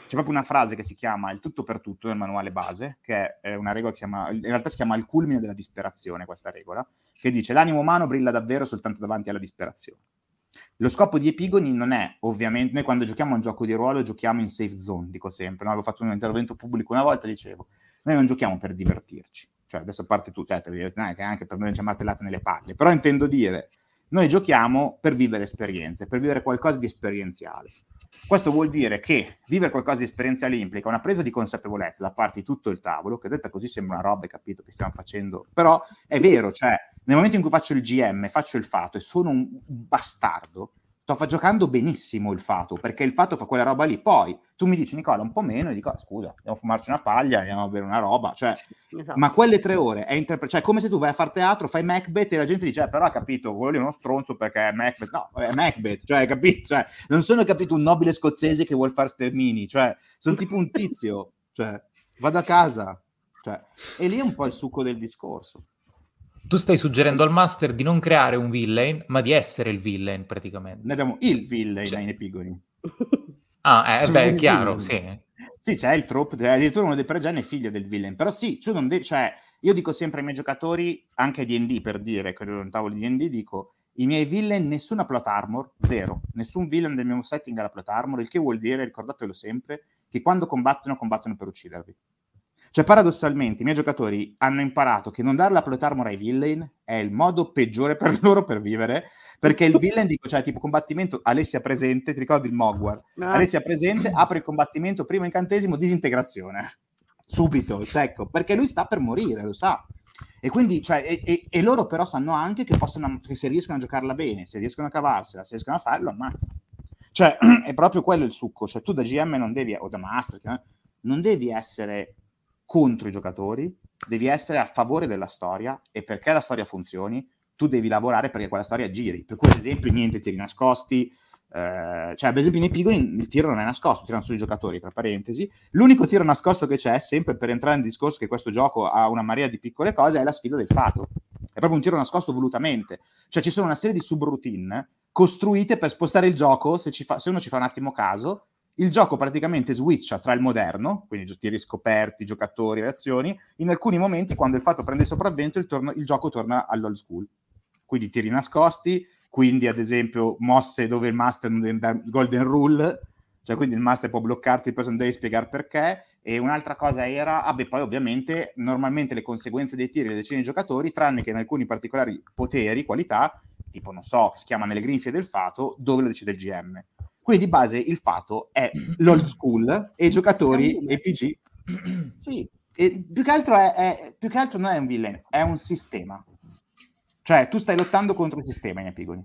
c'è proprio una frase che si chiama il tutto per tutto nel manuale base, che è una regola che si chiama, in realtà si chiama il culmine della disperazione, questa regola, che dice l'animo umano brilla davvero soltanto davanti alla disperazione. Lo scopo di Epigoni non è, ovviamente, noi quando giochiamo a un gioco di ruolo giochiamo in safe zone, dico sempre, no? avevo fatto un intervento pubblico una volta, dicevo, noi non giochiamo per divertirci, cioè adesso parte tu, certo, anche per noi c'è martellate nelle palle, però intendo dire, noi giochiamo per vivere esperienze, per vivere qualcosa di esperienziale. Questo vuol dire che vivere qualcosa di esperienziale implica una presa di consapevolezza da parte di tutto il tavolo, che detta così sembra una roba, capito, che stiamo facendo, però è vero, cioè nel momento in cui faccio il GM, faccio il fato e sono un bastardo, sto giocando benissimo il Fato, perché il Fato fa quella roba lì. Poi tu mi dici, Nicola, un po' meno, e dico, ah, scusa, andiamo a fumarci una paglia, andiamo a bere una roba. Cioè, esatto. Ma quelle tre ore è interpre- cioè, come se tu vai a fare teatro, fai Macbeth e la gente dice, eh, però ha capito, quello lì è uno stronzo perché è Macbeth. No, è Macbeth, cioè, capito? Cioè, non sono capito un nobile scozzese che vuol fare stermini, cioè, sono tipo un tizio, cioè, vado a casa. Cioè, e lì è un po' il succo del discorso. Tu stai suggerendo al master di non creare un villain, ma di essere il villain praticamente. Noi abbiamo il villain cioè. in Epigoni. ah, eh, beh, è chiaro, sì. Sì, c'è il trope, addirittura uno dei pregeni è figlio del villain, però sì, de- cioè, io dico sempre ai miei giocatori, anche D&D per dire, che ero un tavolo di D&D, dico, i miei villain nessuna plot armor, zero, nessun villain del mio setting ha la plot armor, il che vuol dire, ricordatelo sempre, che quando combattono, combattono per uccidervi. Cioè, paradossalmente, i miei giocatori hanno imparato che non dare la plot armor ai villain è il modo peggiore per loro per vivere, perché il villain, dico, cioè, tipo combattimento, Alessia presente, ti ricordi il Mogwar? Ah. Alessia presente, apre il combattimento, primo incantesimo, disintegrazione. Subito, secco, perché lui sta per morire, lo sa. E quindi, cioè, e, e, e loro però sanno anche che, possono, che se riescono a giocarla bene, se riescono a cavarsela, se riescono a farlo, ammazzano. Cioè, è proprio quello il succo. Cioè, tu da GM non devi, o da Master, eh, non devi essere contro i giocatori, devi essere a favore della storia e perché la storia funzioni, tu devi lavorare perché quella storia giri. Per cui, ad esempio, niente tiri nascosti. Eh, cioè, ad esempio, nei Pigoni il tiro non è nascosto, tirano sui giocatori, tra parentesi. L'unico tiro nascosto che c'è, sempre per entrare nel discorso che questo gioco ha una marea di piccole cose, è la sfida del fato. È proprio un tiro nascosto volutamente. Cioè, ci sono una serie di subroutine costruite per spostare il gioco, se, fa, se uno ci fa un attimo caso, il gioco praticamente switcha tra il moderno, quindi gestire scoperti, giocatori, reazioni, in alcuni momenti quando il fatto prende sopravvento il, torno, il gioco torna all'old school. Quindi tiri nascosti, quindi ad esempio mosse dove il master non deve dare golden rule, cioè quindi il master può bloccarti, poi non devi spiegare perché, e un'altra cosa era, ah poi ovviamente normalmente le conseguenze dei tiri le decine di giocatori, tranne che in alcuni particolari poteri, qualità, tipo non so, si chiama nelle grinfie del fato, dove lo decide il GM. Quindi di base il fatto è l'old school e i giocatori EPG. sì, e più che altro è, è, più che altro non è un villain, è un sistema. Cioè, tu stai lottando contro il sistema in Epigoni.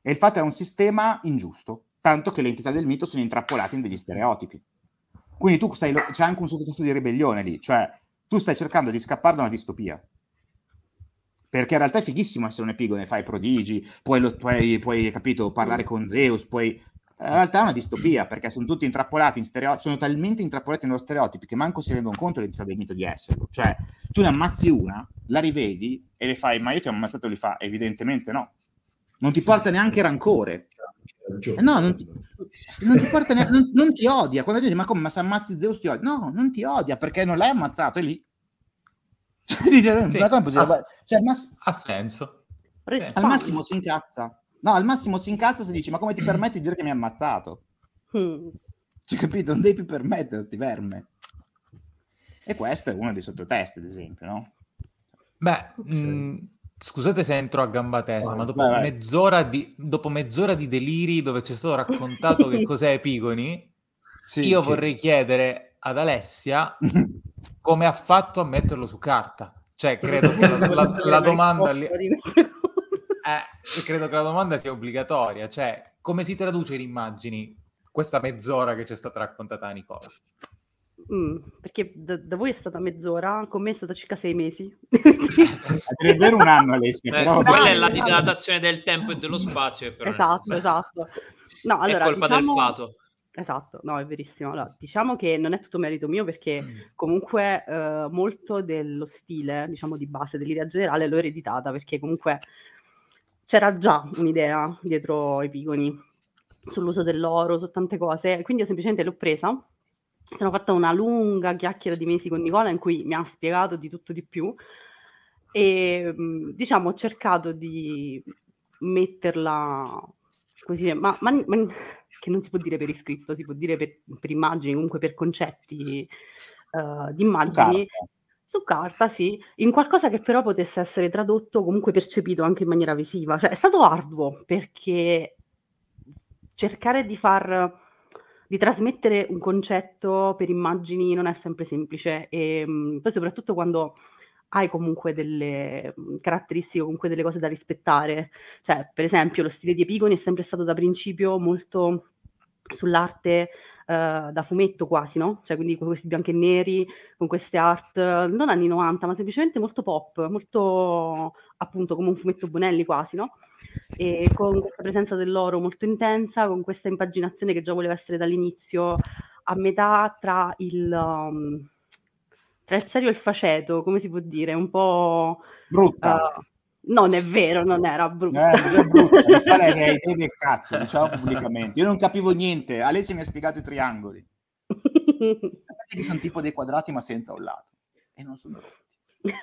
E il fatto è un sistema ingiusto, tanto che le entità del mito sono intrappolate in degli stereotipi. Quindi tu stai, c'è anche un sottotesto di ribellione lì, cioè tu stai cercando di scappare da una distopia perché in realtà è fighissimo essere un epigone, fai prodigi, puoi, puoi, puoi capito, parlare con Zeus, puoi in realtà è una distopia perché sono tutti intrappolati in stereotipi, sono talmente intrappolati nello stereotipi che manco si rendono conto del mito di esserlo. Cioè, tu ne ammazzi una, la rivedi e le fai, ma io ti ho ammazzato, li fa, evidentemente no. Non ti porta neanche rancore. Eh, no, non ti, non ti porta neanche, non, non, ti odia. Quando dici, ma come, ma se ammazzi Zeus ti odia? No, non ti odia perché non l'hai ammazzato, è lì. Cioè, dice, sì, ha, cioè, mass- ha senso. Al massimo si incazza. No, al massimo si incazza se dici, ma come ti permetti di dire che mi hai ammazzato? Mm. Cioè, capito? Non devi più permetterti, verme. E questo è uno dei sottotesti, ad esempio, no? Beh, okay. mh, mm, scusate se entro a gamba tesa, vai, ma dopo, vai, mezz'ora di, dopo, mezz'ora di, deliri dove ci è stato raccontato che cos'è Epigoni, sì, io che... vorrei chiedere ad Alessia come ha fatto a metterlo su carta. Cioè, credo che la, la, la domanda lì... Eh, credo che la domanda sia obbligatoria, cioè come si traduce in immagini questa mezz'ora che ci è stata raccontata da Nicola? Mm, perché da, da, voi è stata mezz'ora, con me è stata circa sei mesi. È vero un anno, Alessia. Eh, però... Quella è la dilatazione del tempo e dello spazio. Però... Esatto, esatto. No, allora, è colpa diciamo... del fato. Esatto, no, è verissimo. Allora, diciamo che non è tutto merito mio perché mm. comunque eh, molto dello stile, diciamo, di base dell'idea generale l'ho ereditata perché comunque c'era già un'idea dietro i pigoni sull'uso dell'oro, su tante cose, quindi io semplicemente l'ho presa, sono fatta una lunga chiacchiera di mesi con Nicola in cui mi ha spiegato di tutto di più. E diciamo ho cercato di metterla così, ma, ma, ma, che non si può dire per iscritto, si può dire per, per immagini, comunque per concetti uh, di immagini su carta, sì, in qualcosa che però potesse essere tradotto, comunque percepito anche in maniera visiva. Cioè, è stato arduo perché cercare di far di trasmettere un concetto per immagini non è sempre semplice e mh, poi soprattutto quando hai comunque delle caratteristiche, comunque delle cose da rispettare. Cioè, per esempio, lo stile di Epigoni è sempre stato da principio molto sull'arte uh, da fumetto quasi, no? Cioè quindi con questi bianchi e neri, con queste art, non anni 90, ma semplicemente molto pop, molto appunto come un fumetto Bonelli quasi, no? E con questa presenza dell'oro molto intensa, con questa impaginazione che già voleva essere dall'inizio a metà tra il... Um, tra il serio e il faceto, come si può dire, un po'... Brutta. Uh, non è vero, non era brutto. Eh, è brutto. Quale che hai idee del cazzo, diciamo pubblicamente. Io non capivo niente. Alessia mi ha spiegato i triangoli. che sono tipo dei quadrati ma senza un lato. E non sono rotti.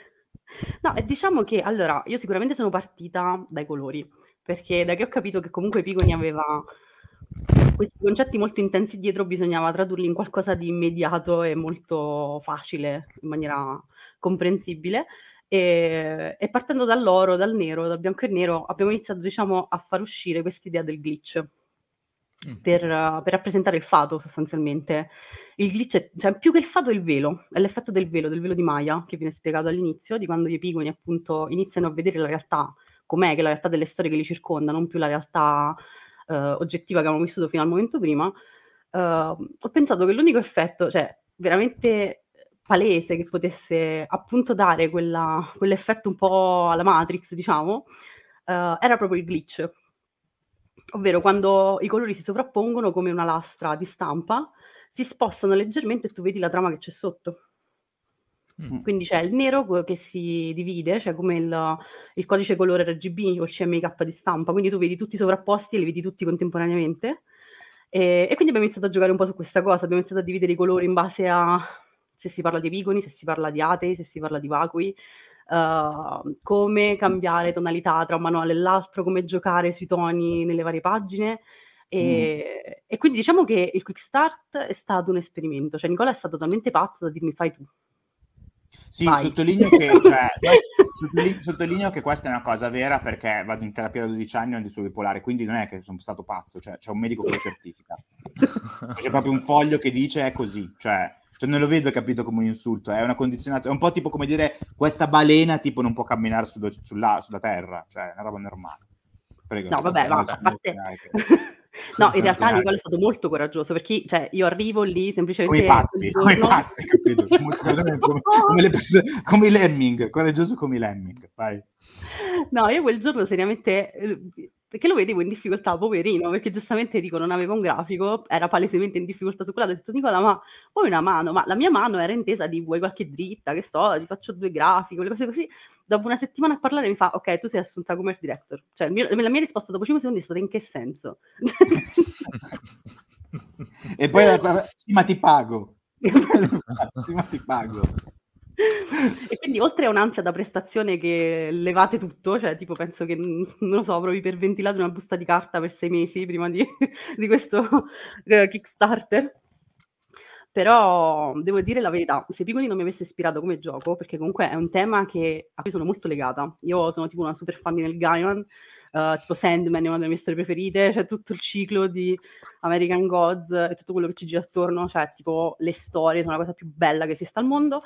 No, e diciamo che allora io sicuramente sono partita dai colori, perché da che ho capito che comunque Pigoni aveva questi concetti molto intensi dietro, bisognava tradurli in qualcosa di immediato e molto facile, in maniera comprensibile. E, e, partendo dall'oro, dal nero, dal bianco e nero, abbiamo iniziato diciamo, a far uscire quest'idea del glitch mm. per, uh, per, rappresentare il fato sostanzialmente. Il glitch è cioè, più che il fato è il velo, è l'effetto del velo, del velo di Maya che viene spiegato all'inizio, di quando gli epigoni appunto iniziano a vedere la realtà com'è, che è la realtà delle storie che li circonda, non più la realtà uh, oggettiva che avevamo vissuto fino al momento prima. Uh, ho pensato che l'unico effetto, cioè veramente palese che potesse appunto dare quella, quell'effetto un po' alla Matrix, diciamo, uh, era proprio il glitch. Ovvero quando i colori si sovrappongono come una lastra di stampa, si spostano leggermente e tu vedi la trama che c'è sotto. Mm. Quindi c'è il nero che si divide, cioè come il, il, codice colore RGB o il CMYK di stampa, quindi tu vedi tutti sovrapposti e li vedi tutti contemporaneamente. E, e, quindi abbiamo iniziato a giocare un po' su questa cosa, abbiamo iniziato a dividere i colori in base a se si parla di epigoni, se si parla di atei, se si parla di vacui, uh, come cambiare tonalità tra un manuale e l'altro, come giocare sui toni nelle varie pagine. E, mm. e, quindi diciamo che il quick start è stato un esperimento, cioè Nicola è stato talmente pazzo da dirmi fai tu. Sì, sottolineo che, cioè, sottolineo, sottolineo che, questa è una cosa vera perché vado in terapia da 12 anni e ho disturbo bipolare, quindi non è che sono stato pazzo, cioè, c'è un medico che lo certifica. C'è proprio un foglio che dice è così, cioè cioè non lo vedo capito come un insulto, è una condizionata, è un po' tipo come dire questa balena tipo non può camminare su, sulla, sulla terra, cioè è una roba normale. Prego. No, vabbè, ma a parte... no, in realtà Nicola è stato molto coraggioso perché cioè, io arrivo lì semplicemente... Come i pazzi, come i pazzi, capito? come, come, come, persone, come, i lemming, coraggioso come i lemming, vai. No, io quel giorno seriamente perché lo vedevo in difficoltà, poverino, perché giustamente dico non aveva un grafico, era palesemente in difficoltà su quella, ho detto Nicola ma vuoi una mano? Ma la mia mano era intesa di vuoi qualche dritta, che so, ti faccio due grafiche, quelle cose così. Dopo una settimana a parlare mi fa ok, tu sei assunta come director. Cioè mio, la mia risposta dopo 5 secondi è stata in che senso? e poi sì ma ti pago. sì ma ti pago e quindi oltre a un'ansia da prestazione che levate tutto, cioè tipo penso che, non lo so, avrò iperventilato una busta di carta per sei mesi prima di, di questo uh, Kickstarter. Però devo dire la verità, se Piconi non mi avesse ispirato come gioco, perché comunque è un tema che, a cui sono molto legata. Io sono tipo una super fan di Neil Gaiman, uh, tipo Sandman è una delle mie storie preferite, c'è cioè tutto il ciclo di American Gods e tutto quello che ci gira attorno, cioè tipo le storie sono la cosa più bella che esista al mondo.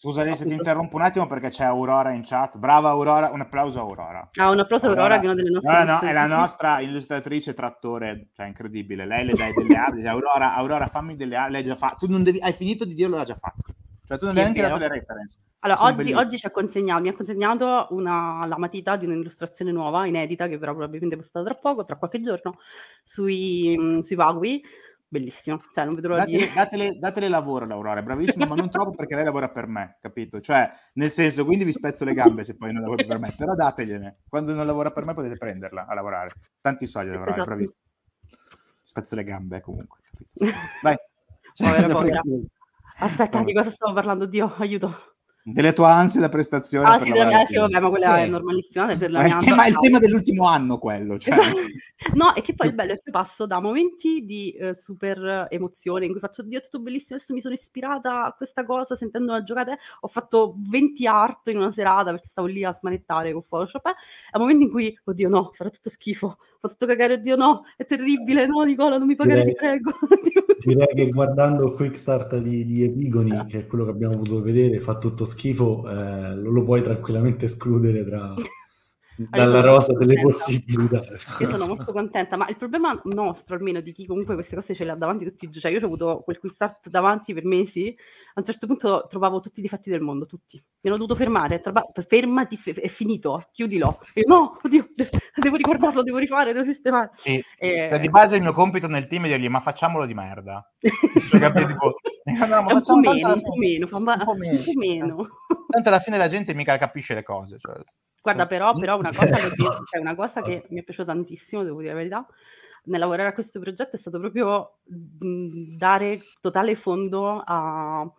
Scusa se ti interrompo un attimo perché c'è Aurora in chat. Brava Aurora, un applauso a Aurora. Ah, un applauso a Aurora, Aurora che è una delle nostre... No, no, è la nostra illustratrice trattore, cioè incredibile. Lei le dai delle arti. Aurora, Aurora, fammi delle arti. Lei già fa... Tu non devi... Hai finito di dirlo, l'ha già fatto. Cioè tu non sì, hai neanche dato le reference. Allora, oggi, oggi, ci ha consegnato, mi ha consegnato una, la matita di un'illustrazione nuova, inedita, che verrà probabilmente postata tra poco, tra qualche giorno, sui, sui Vagui bellissimo. Cioè, non vedrò datele, dire. Datele, datele lavoro, Laura, bravissima, ma non troppo perché lei lavora per me, capito? Cioè, nel senso, quindi vi spezzo le gambe se poi non lavora per me, però dategliene. Quando non lavora per me potete prenderla a lavorare. Tanti soldi a lavorare, esatto. bravissima. Spezzo le gambe, comunque, capito? Vai. Povera, povera. Aspetta, di cosa stavo parlando? Dio, aiuto. Delle tue ansie da prestazione. Ah, sì, della, sì, vabbè, ma quella sì. è normalissima. È, il tema, è il tema dell'ultimo anno quello. Cioè. Esatto. No, e che poi il bello è che passo da momenti di uh, super emozione in cui faccio, Dio, tutto bellissimo, adesso mi sono ispirata a questa cosa sentendo una giocata, ho fatto 20 art in una serata perché stavo lì a smanettare con Photoshop, eh? a momenti in cui, oddio no, farà tutto schifo, fa tutto cagare, oddio no, è terribile, no Nicola, non mi pagare, direi, ti prego. direi che guardando il quick start di, di Epigoni, che è quello che abbiamo potuto vedere, fa tutto schifo, eh, lo, lo puoi tranquillamente escludere tra dalla rosa delle possibilità. Io sono molto contenta, ma il problema nostro, almeno di chi comunque queste cose ce le ha davanti tutti i giorni, cioè io ho avuto quel quick start davanti per mesi, a un certo punto trovavo tutti i difetti del mondo, tutti. Mi hanno dovuto fermare, trova- fermati, è finito, chiudilo. E no, oddio, devo ricordarlo, devo rifare, devo sistemare. Sì. E... Cioè, di base il mio compito nel team è dirgli, ma facciamolo di merda. cioè, tipo, no, ma un, po meno, un po' meno, un po' meno, un po' meno. Tanto alla fine la gente mica capisce le cose. Cioè. Guarda, però, però una, cosa che, cioè una cosa che mi è piaciuta tantissimo, devo dire la verità, nel lavorare a questo progetto è stato proprio dare totale fondo a,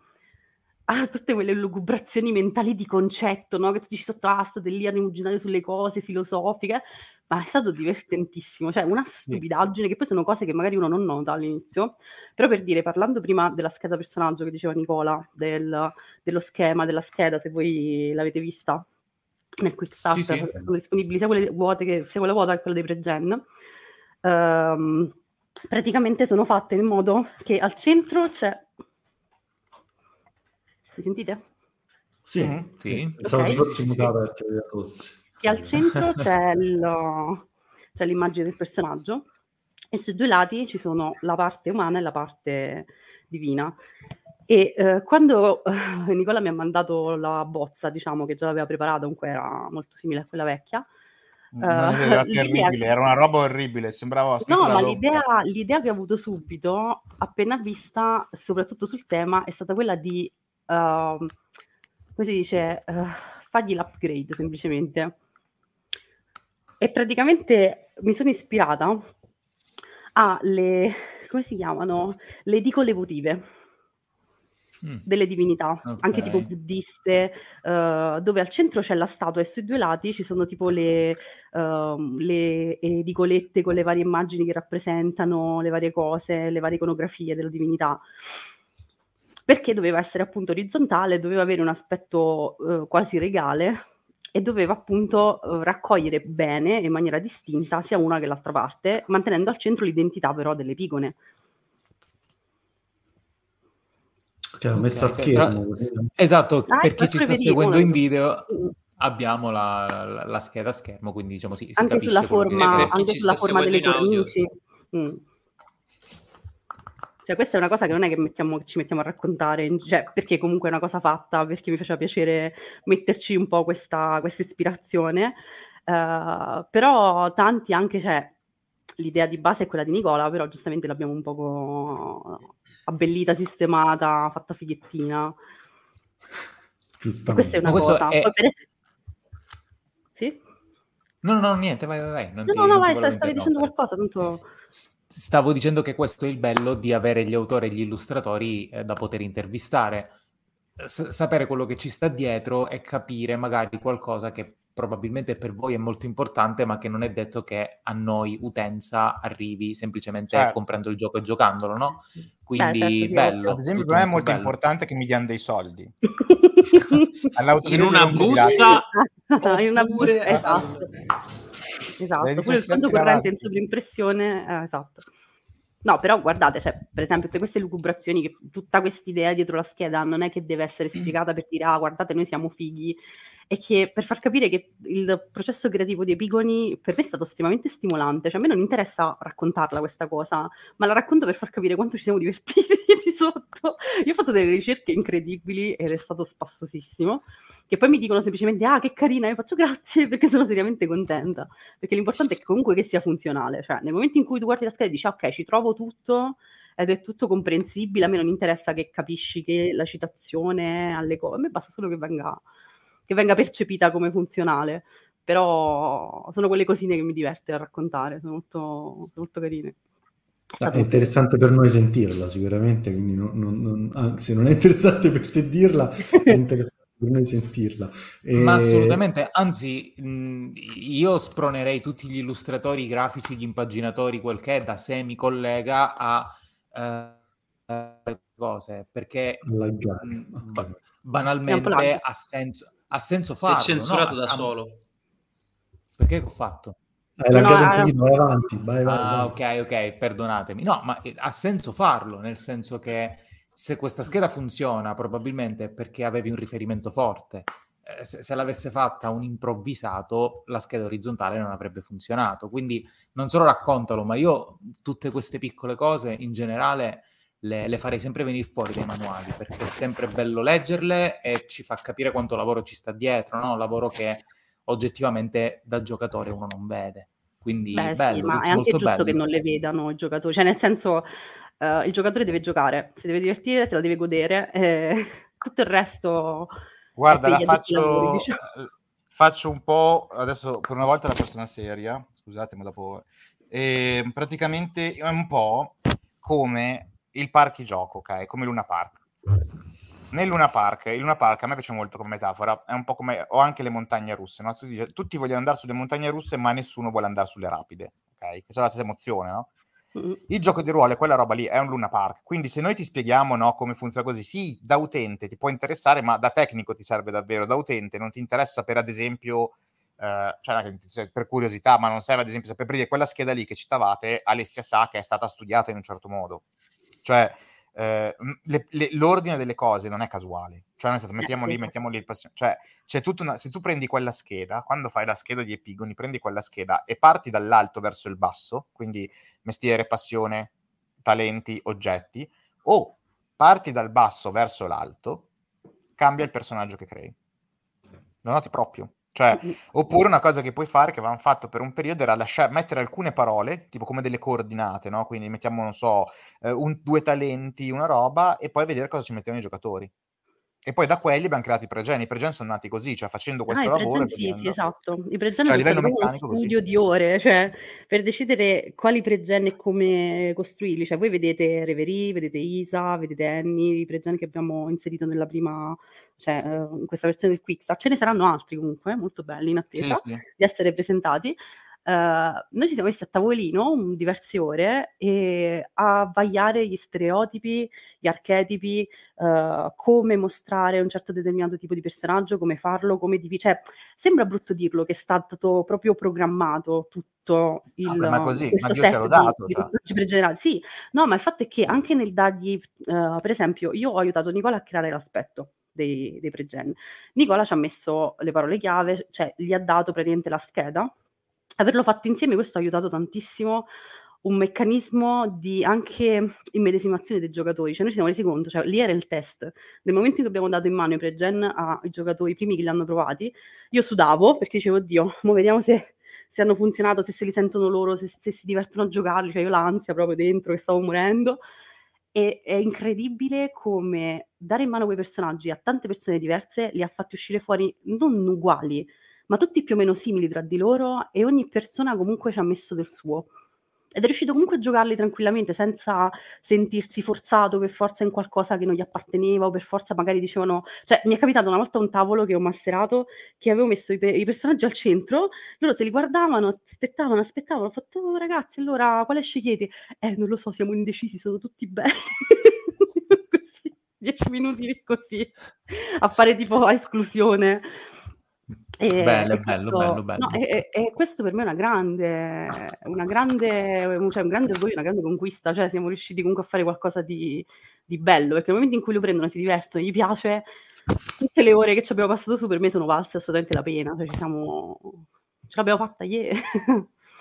a tutte quelle lugubrazioni mentali di concetto, no? che tu dici sotto, ah, state lì a rimuginare sulle cose filosofiche, ma è stato divertentissimo, cioè una stupidaggine, che poi sono cose che magari uno non nota all'inizio, però per dire, parlando prima della scheda personaggio che diceva Nicola, del, dello schema, della scheda, se voi l'avete vista, nel quick start sì, sì. sono disponibili sia quelle vuote che sia quella vuota che quella dei pre-gen. Um, praticamente sono fatte in modo che al centro c'è. Mi sentite? Sì, mm-hmm. sì. Okay. perché che al centro c'è, il, c'è l'immagine del personaggio e sui due lati ci sono la parte umana e la parte divina. E eh, quando eh, Nicola mi ha mandato la bozza, diciamo che già l'aveva preparata, comunque era molto simile a quella vecchia. Uh, era terribile, era una roba orribile, sembrava No, ma l'idea, l'idea, che ho avuto subito, appena vista, soprattutto sul tema, è stata quella di, uh, come si dice, uh, fargli l'upgrade semplicemente. E praticamente mi sono ispirata alle, come si chiamano, le edicole evotive Mm. delle divinità, okay. anche tipo buddiste, uh, dove al centro c'è la statua e sui due lati ci sono tipo le, uh, le edicolette con le varie immagini che rappresentano le varie cose, le varie iconografie della divinità. Perché doveva essere appunto orizzontale, doveva avere un aspetto uh, quasi regale e doveva appunto raccogliere bene in maniera distinta sia una che l'altra parte, mantenendo al centro l'identità però delle pigone. Che l'ho messa okay, a schermo. Tra... Esatto, ah, per chi ci sta seguendo in video abbiamo la, la, la, scheda a schermo, quindi diciamo sì, si anche sulla forma, anche sulla forma delle cornici. Mm. Cioè, questa è una cosa che non è che mettiamo, ci mettiamo a raccontare, cioè, perché comunque è una cosa fatta, perché mi faceva piacere metterci un po' questa, questa ispirazione. Uh, però tanti anche, cioè, l'idea di base è quella di Nicola, però giustamente l'abbiamo un po' abbellita, sistemata, fatta fighettina. Questa è una cosa. È... Es- sì? No, no, niente, vai, vai, vai. Non no, ti, no, no, vai, stavi dicendo qualcosa, tanto... Stavo dicendo che questo è il bello di avere gli autori e gli illustratori eh, da poter intervistare, S- sapere quello che ci sta dietro e capire magari qualcosa che probabilmente per voi è molto importante, ma che non è detto che a noi utenza arrivi semplicemente certo. comprando il gioco e giocandolo, no? Quindi Beh, certo, sì, bello. Ad esempio, per me è molto bello. importante che mi diano dei soldi. in una busta, in una busta, esatto. Esatto, pure il fondo corrente in sovrimpressione, eh, esatto. No, però guardate, cioè, per esempio, tutte queste lucubrazioni, che, tutta questa idea dietro la scheda non è che deve essere spiegata per dire, ah, guardate, noi siamo fighi è che per far capire che il processo creativo di Epigoni per me è stato estremamente stimolante, cioè a me non interessa raccontarla questa cosa, ma la racconto per far capire quanto ci siamo divertiti di sotto. Io ho fatto delle ricerche incredibili ed è stato spassosissimo, che poi mi dicono semplicemente ah che carina, io faccio grazie perché sono seriamente contenta, perché l'importante è che comunque che sia funzionale, cioè nel momento in cui tu guardi la scheda e dici ok ci trovo tutto ed è tutto comprensibile, a me non interessa che capisci che la citazione alle cose, a me basta solo che venga che venga percepita come funzionale. Però sono quelle cosine che mi diverte a raccontare, sono molto, molto carine. È, è interessante per noi sentirla sicuramente, quindi non, non, non, anzi non è interessante per te dirla, è interessante per noi sentirla. E... Ma assolutamente, anzi io spronerei tutti gli illustratori grafici, gli impaginatori, quel che è, da semi collega a uh, cose, perché mh, okay. banalmente ha senso ha senso farlo. Si è censurato no? da solo. Perché ho fatto? Hai no, no, un pochino, vai avanti, vai, vai, ah, vai. ok, ok, perdonatemi. No, ma ha senso farlo, nel senso che se questa scheda funziona, probabilmente è perché avevi un riferimento forte. Eh, se, se, l'avesse fatta un improvvisato, la scheda orizzontale non avrebbe funzionato. Quindi non solo raccontalo, ma io tutte queste piccole cose in generale le, le, farei sempre venire fuori dai manuali perché è sempre bello leggerle e ci fa capire quanto lavoro ci sta dietro, no? lavoro che oggettivamente da giocatore uno non vede. Quindi Beh, bello, sì, ma è anche giusto bello. che non le vedano i giocatori, cioè nel senso uh, il giocatore deve giocare, si deve divertire, se la deve godere, eh, tutto il resto... Guarda, la faccio, lavori, diciamo. faccio un po', adesso per una volta la persona seria, scusate ma dopo... E praticamente è un po' come il parchi gioco, ok? Come Luna Park. Nel Luna Park, il Luna Park a me piace molto come metafora, è un po' come ho anche le montagne russe, no? tutti, tutti, vogliono andare sulle montagne russe, ma nessuno vuole andare sulle rapide, ok? Che sono la stessa emozione, no? Il gioco di ruolo è quella roba lì, è un Luna Park. Quindi se noi ti spieghiamo no, come funziona così, sì, da utente ti può interessare, ma da tecnico ti serve davvero. Da utente non ti interessa per, ad esempio, eh, cioè, per curiosità, ma non serve ad esempio sapere per dire quella scheda lì che citavate, Alessia sa che è stata studiata in un certo modo. Cioè, eh, le, le, l'ordine delle cose non è casuale. Cioè, nel senso, mettiamo lì, mettiamo lì il passione. Cioè, c'è tutta una... Se tu prendi quella scheda, quando fai la scheda di epigoni, prendi quella scheda e parti dall'alto verso il basso, quindi mestiere, passione, talenti, oggetti, o parti dal basso verso l'alto, cambia il personaggio che crei. Lo noti proprio. Cioè, oppure una cosa che puoi fare, che avevamo fatto per un periodo, era lasciare, mettere alcune parole, tipo come delle coordinate, no? Quindi mettiamo, non so, eh, un, due talenti, una roba, e poi vedere cosa ci mettevano i giocatori. E poi da quelli abbiamo creato i pregen. I pregen sono nati così, cioè facendo questo ah, lavoro. Sì, vedendo... sì, esatto. I pregen cioè, sono uno studio così. di ore, cioè per decidere quali pregen e come costruirli. Cioè, voi vedete Reverie, vedete Isa, vedete Annie, i pregen che abbiamo inserito nella prima, cioè in questa versione del Quickstart. Ce ne saranno altri comunque, molto belli, in attesa sì, sì. di essere presentati. Uh, noi ci siamo messi a tavolino diverse ore e a vagliare gli stereotipi, gli archetipi, uh, come mostrare un certo determinato tipo di personaggio, come farlo, come divi- cioè, sembra brutto dirlo che è stato proprio programmato tutto il no, ma così, ma Dio set dato, di, cioè. generali. Sì, no, ma il fatto è che anche nel dargli, uh, per esempio, io ho aiutato Nicola a creare l'aspetto dei, dei pregen. Nicola ci ha messo le parole chiave, cioè gli ha dato praticamente la scheda Averlo fatto insieme questo ha aiutato tantissimo, un meccanismo di anche immedesimazione dei giocatori, cioè noi ci siamo resi conto, cioè lì era il test, nel momento in cui abbiamo dato in mano i pre-gen ai giocatori, i primi che li hanno provati, io sudavo perché dicevo, oddio, mo vediamo se, se hanno funzionato, se se li sentono loro, se, se si divertono a giocarli, cioè io l'ansia proprio dentro che stavo morendo, e è incredibile come dare in mano quei personaggi a tante persone diverse li ha fatti uscire fuori non uguali, ma tutti più o meno simili tra di loro e ogni persona comunque ci ha messo del suo. Ed è riuscito comunque a giocarli tranquillamente senza sentirsi forzato per forza in qualcosa che non gli apparteneva o per forza magari dicevano cioè mi è capitato una volta un tavolo che ho masterato che avevo messo i, pe- i personaggi al centro loro se li guardavano aspettavano aspettavano ho fatto oh, ragazzi allora quale scegliete? Eh non lo so siamo indecisi sono tutti belli così dieci minuti così a fare tipo esclusione e, bello, e bello, questo, bello, bello. No, e, e, questo per me è una grande, una grande, cioè un grande orgoglio, una grande conquista, cioè siamo riusciti comunque a fare qualcosa di, di bello, perché nel momento in cui lo prendono, si divertono, gli piace, tutte le ore che ci abbiamo passato su per me sono valse assolutamente la pena, cioè ci siamo, ce l'abbiamo fatta ieri.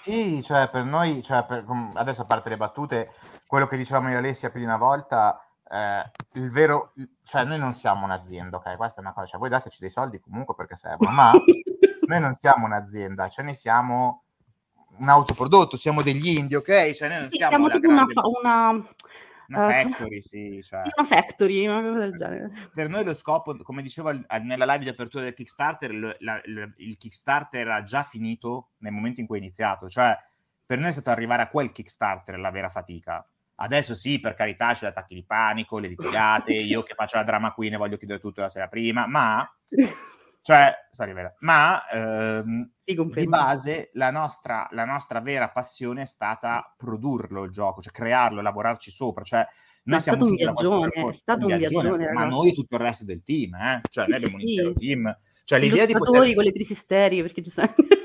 Sì, cioè per noi, cioè per, adesso a parte le battute, quello che dicevamo io Alessia più di una volta, eh, il vero, cioè noi non siamo un'azienda, ok? Questa è una cosa, cioè voi dateci dei soldi comunque perché servono, ma noi non siamo un'azienda, cioè noi siamo un autoprodotto, siamo degli indie, ok? Cioè noi non sì, siamo, siamo tipo grande... una, una... Una uh, factory, sì, cioè. sì, una factory, una cosa del genere. Per noi lo scopo, come dicevo nella live di apertura del Kickstarter, il, la, il, il Kickstarter era già finito nel momento in cui è iniziato, cioè per noi è stato arrivare a quel Kickstarter la vera fatica. Adesso sì, per carità, c'è gli attacchi di panico, le litigate, io che faccio la drama queen e voglio chiudere tutto la sera prima, ma... Cioè, sorry, vera, ma ehm, sì, di base la nostra, la nostra, vera passione è stata produrlo il gioco, cioè crearlo, lavorarci sopra, cioè noi è siamo stato un viaggione, è stato un viaggione, viaggione ma noi tutto il resto del team, eh? cioè noi abbiamo un intero team cioè, l'idea di poter... con le crisi stereo, perché giustamente...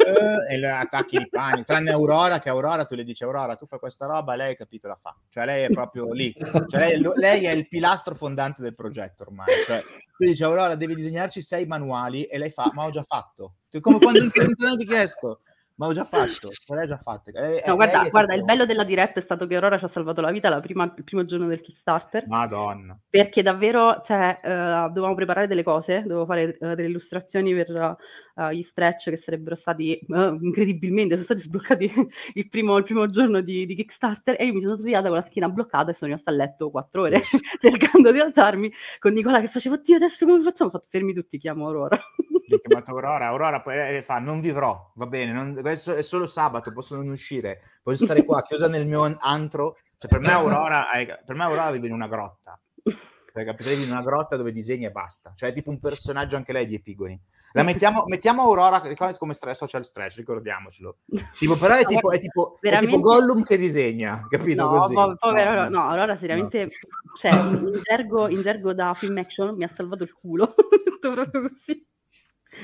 E le attacchi di panico, tranne Aurora, che Aurora tu le dici Aurora, tu fai questa roba, lei capito la fa. Cioè lei è proprio lì. Cioè, lei, lei, è il pilastro fondante del progetto ormai. Cioè, tu dici Aurora, devi disegnarci sei manuali e lei fa, ma ho già fatto. Come quando non ti hanno chiesto ma ho già fatto, l'hai già fatto. Eh, no, guarda, guarda il bello della diretta è stato che Aurora ci ha salvato la vita prima, il primo giorno del Kickstarter. Madonna. Perché davvero, cioè, uh, dovevamo preparare delle cose, dovevo fare uh, delle illustrazioni per uh, gli stretch che sarebbero stati incredibilmente, sono stati sbloccati il primo, il primo giorno di, di, Kickstarter e io mi sono svegliata con la schiena bloccata e sono rimasta a letto quattro ore cercando di alzarmi con Nicola che faceva, oddio adesso come facciamo? Ho fatto fermi tutti, chiamo Aurora. Ho chiamato Aurora, Aurora poi fa, non vivrò, va bene, non, adesso è solo sabato, posso non uscire, posso stare qua chiusa nel mio antro. Cioè, per me Aurora, per me Aurora vive in una grotta. Cioè, capite, vive in una grotta dove disegna e basta. Cioè, è tipo un personaggio anche lei di Epigoni. La mettiamo, mettiamo Aurora come stress, social stress, ricordiamocelo. Tipo, però è tipo, è tipo, è tipo Gollum che disegna, capito? No, così. Po- povero, no, no, Aurora seriamente, no. cioè, in gergo, in gergo da film action mi ha salvato il culo, proprio così.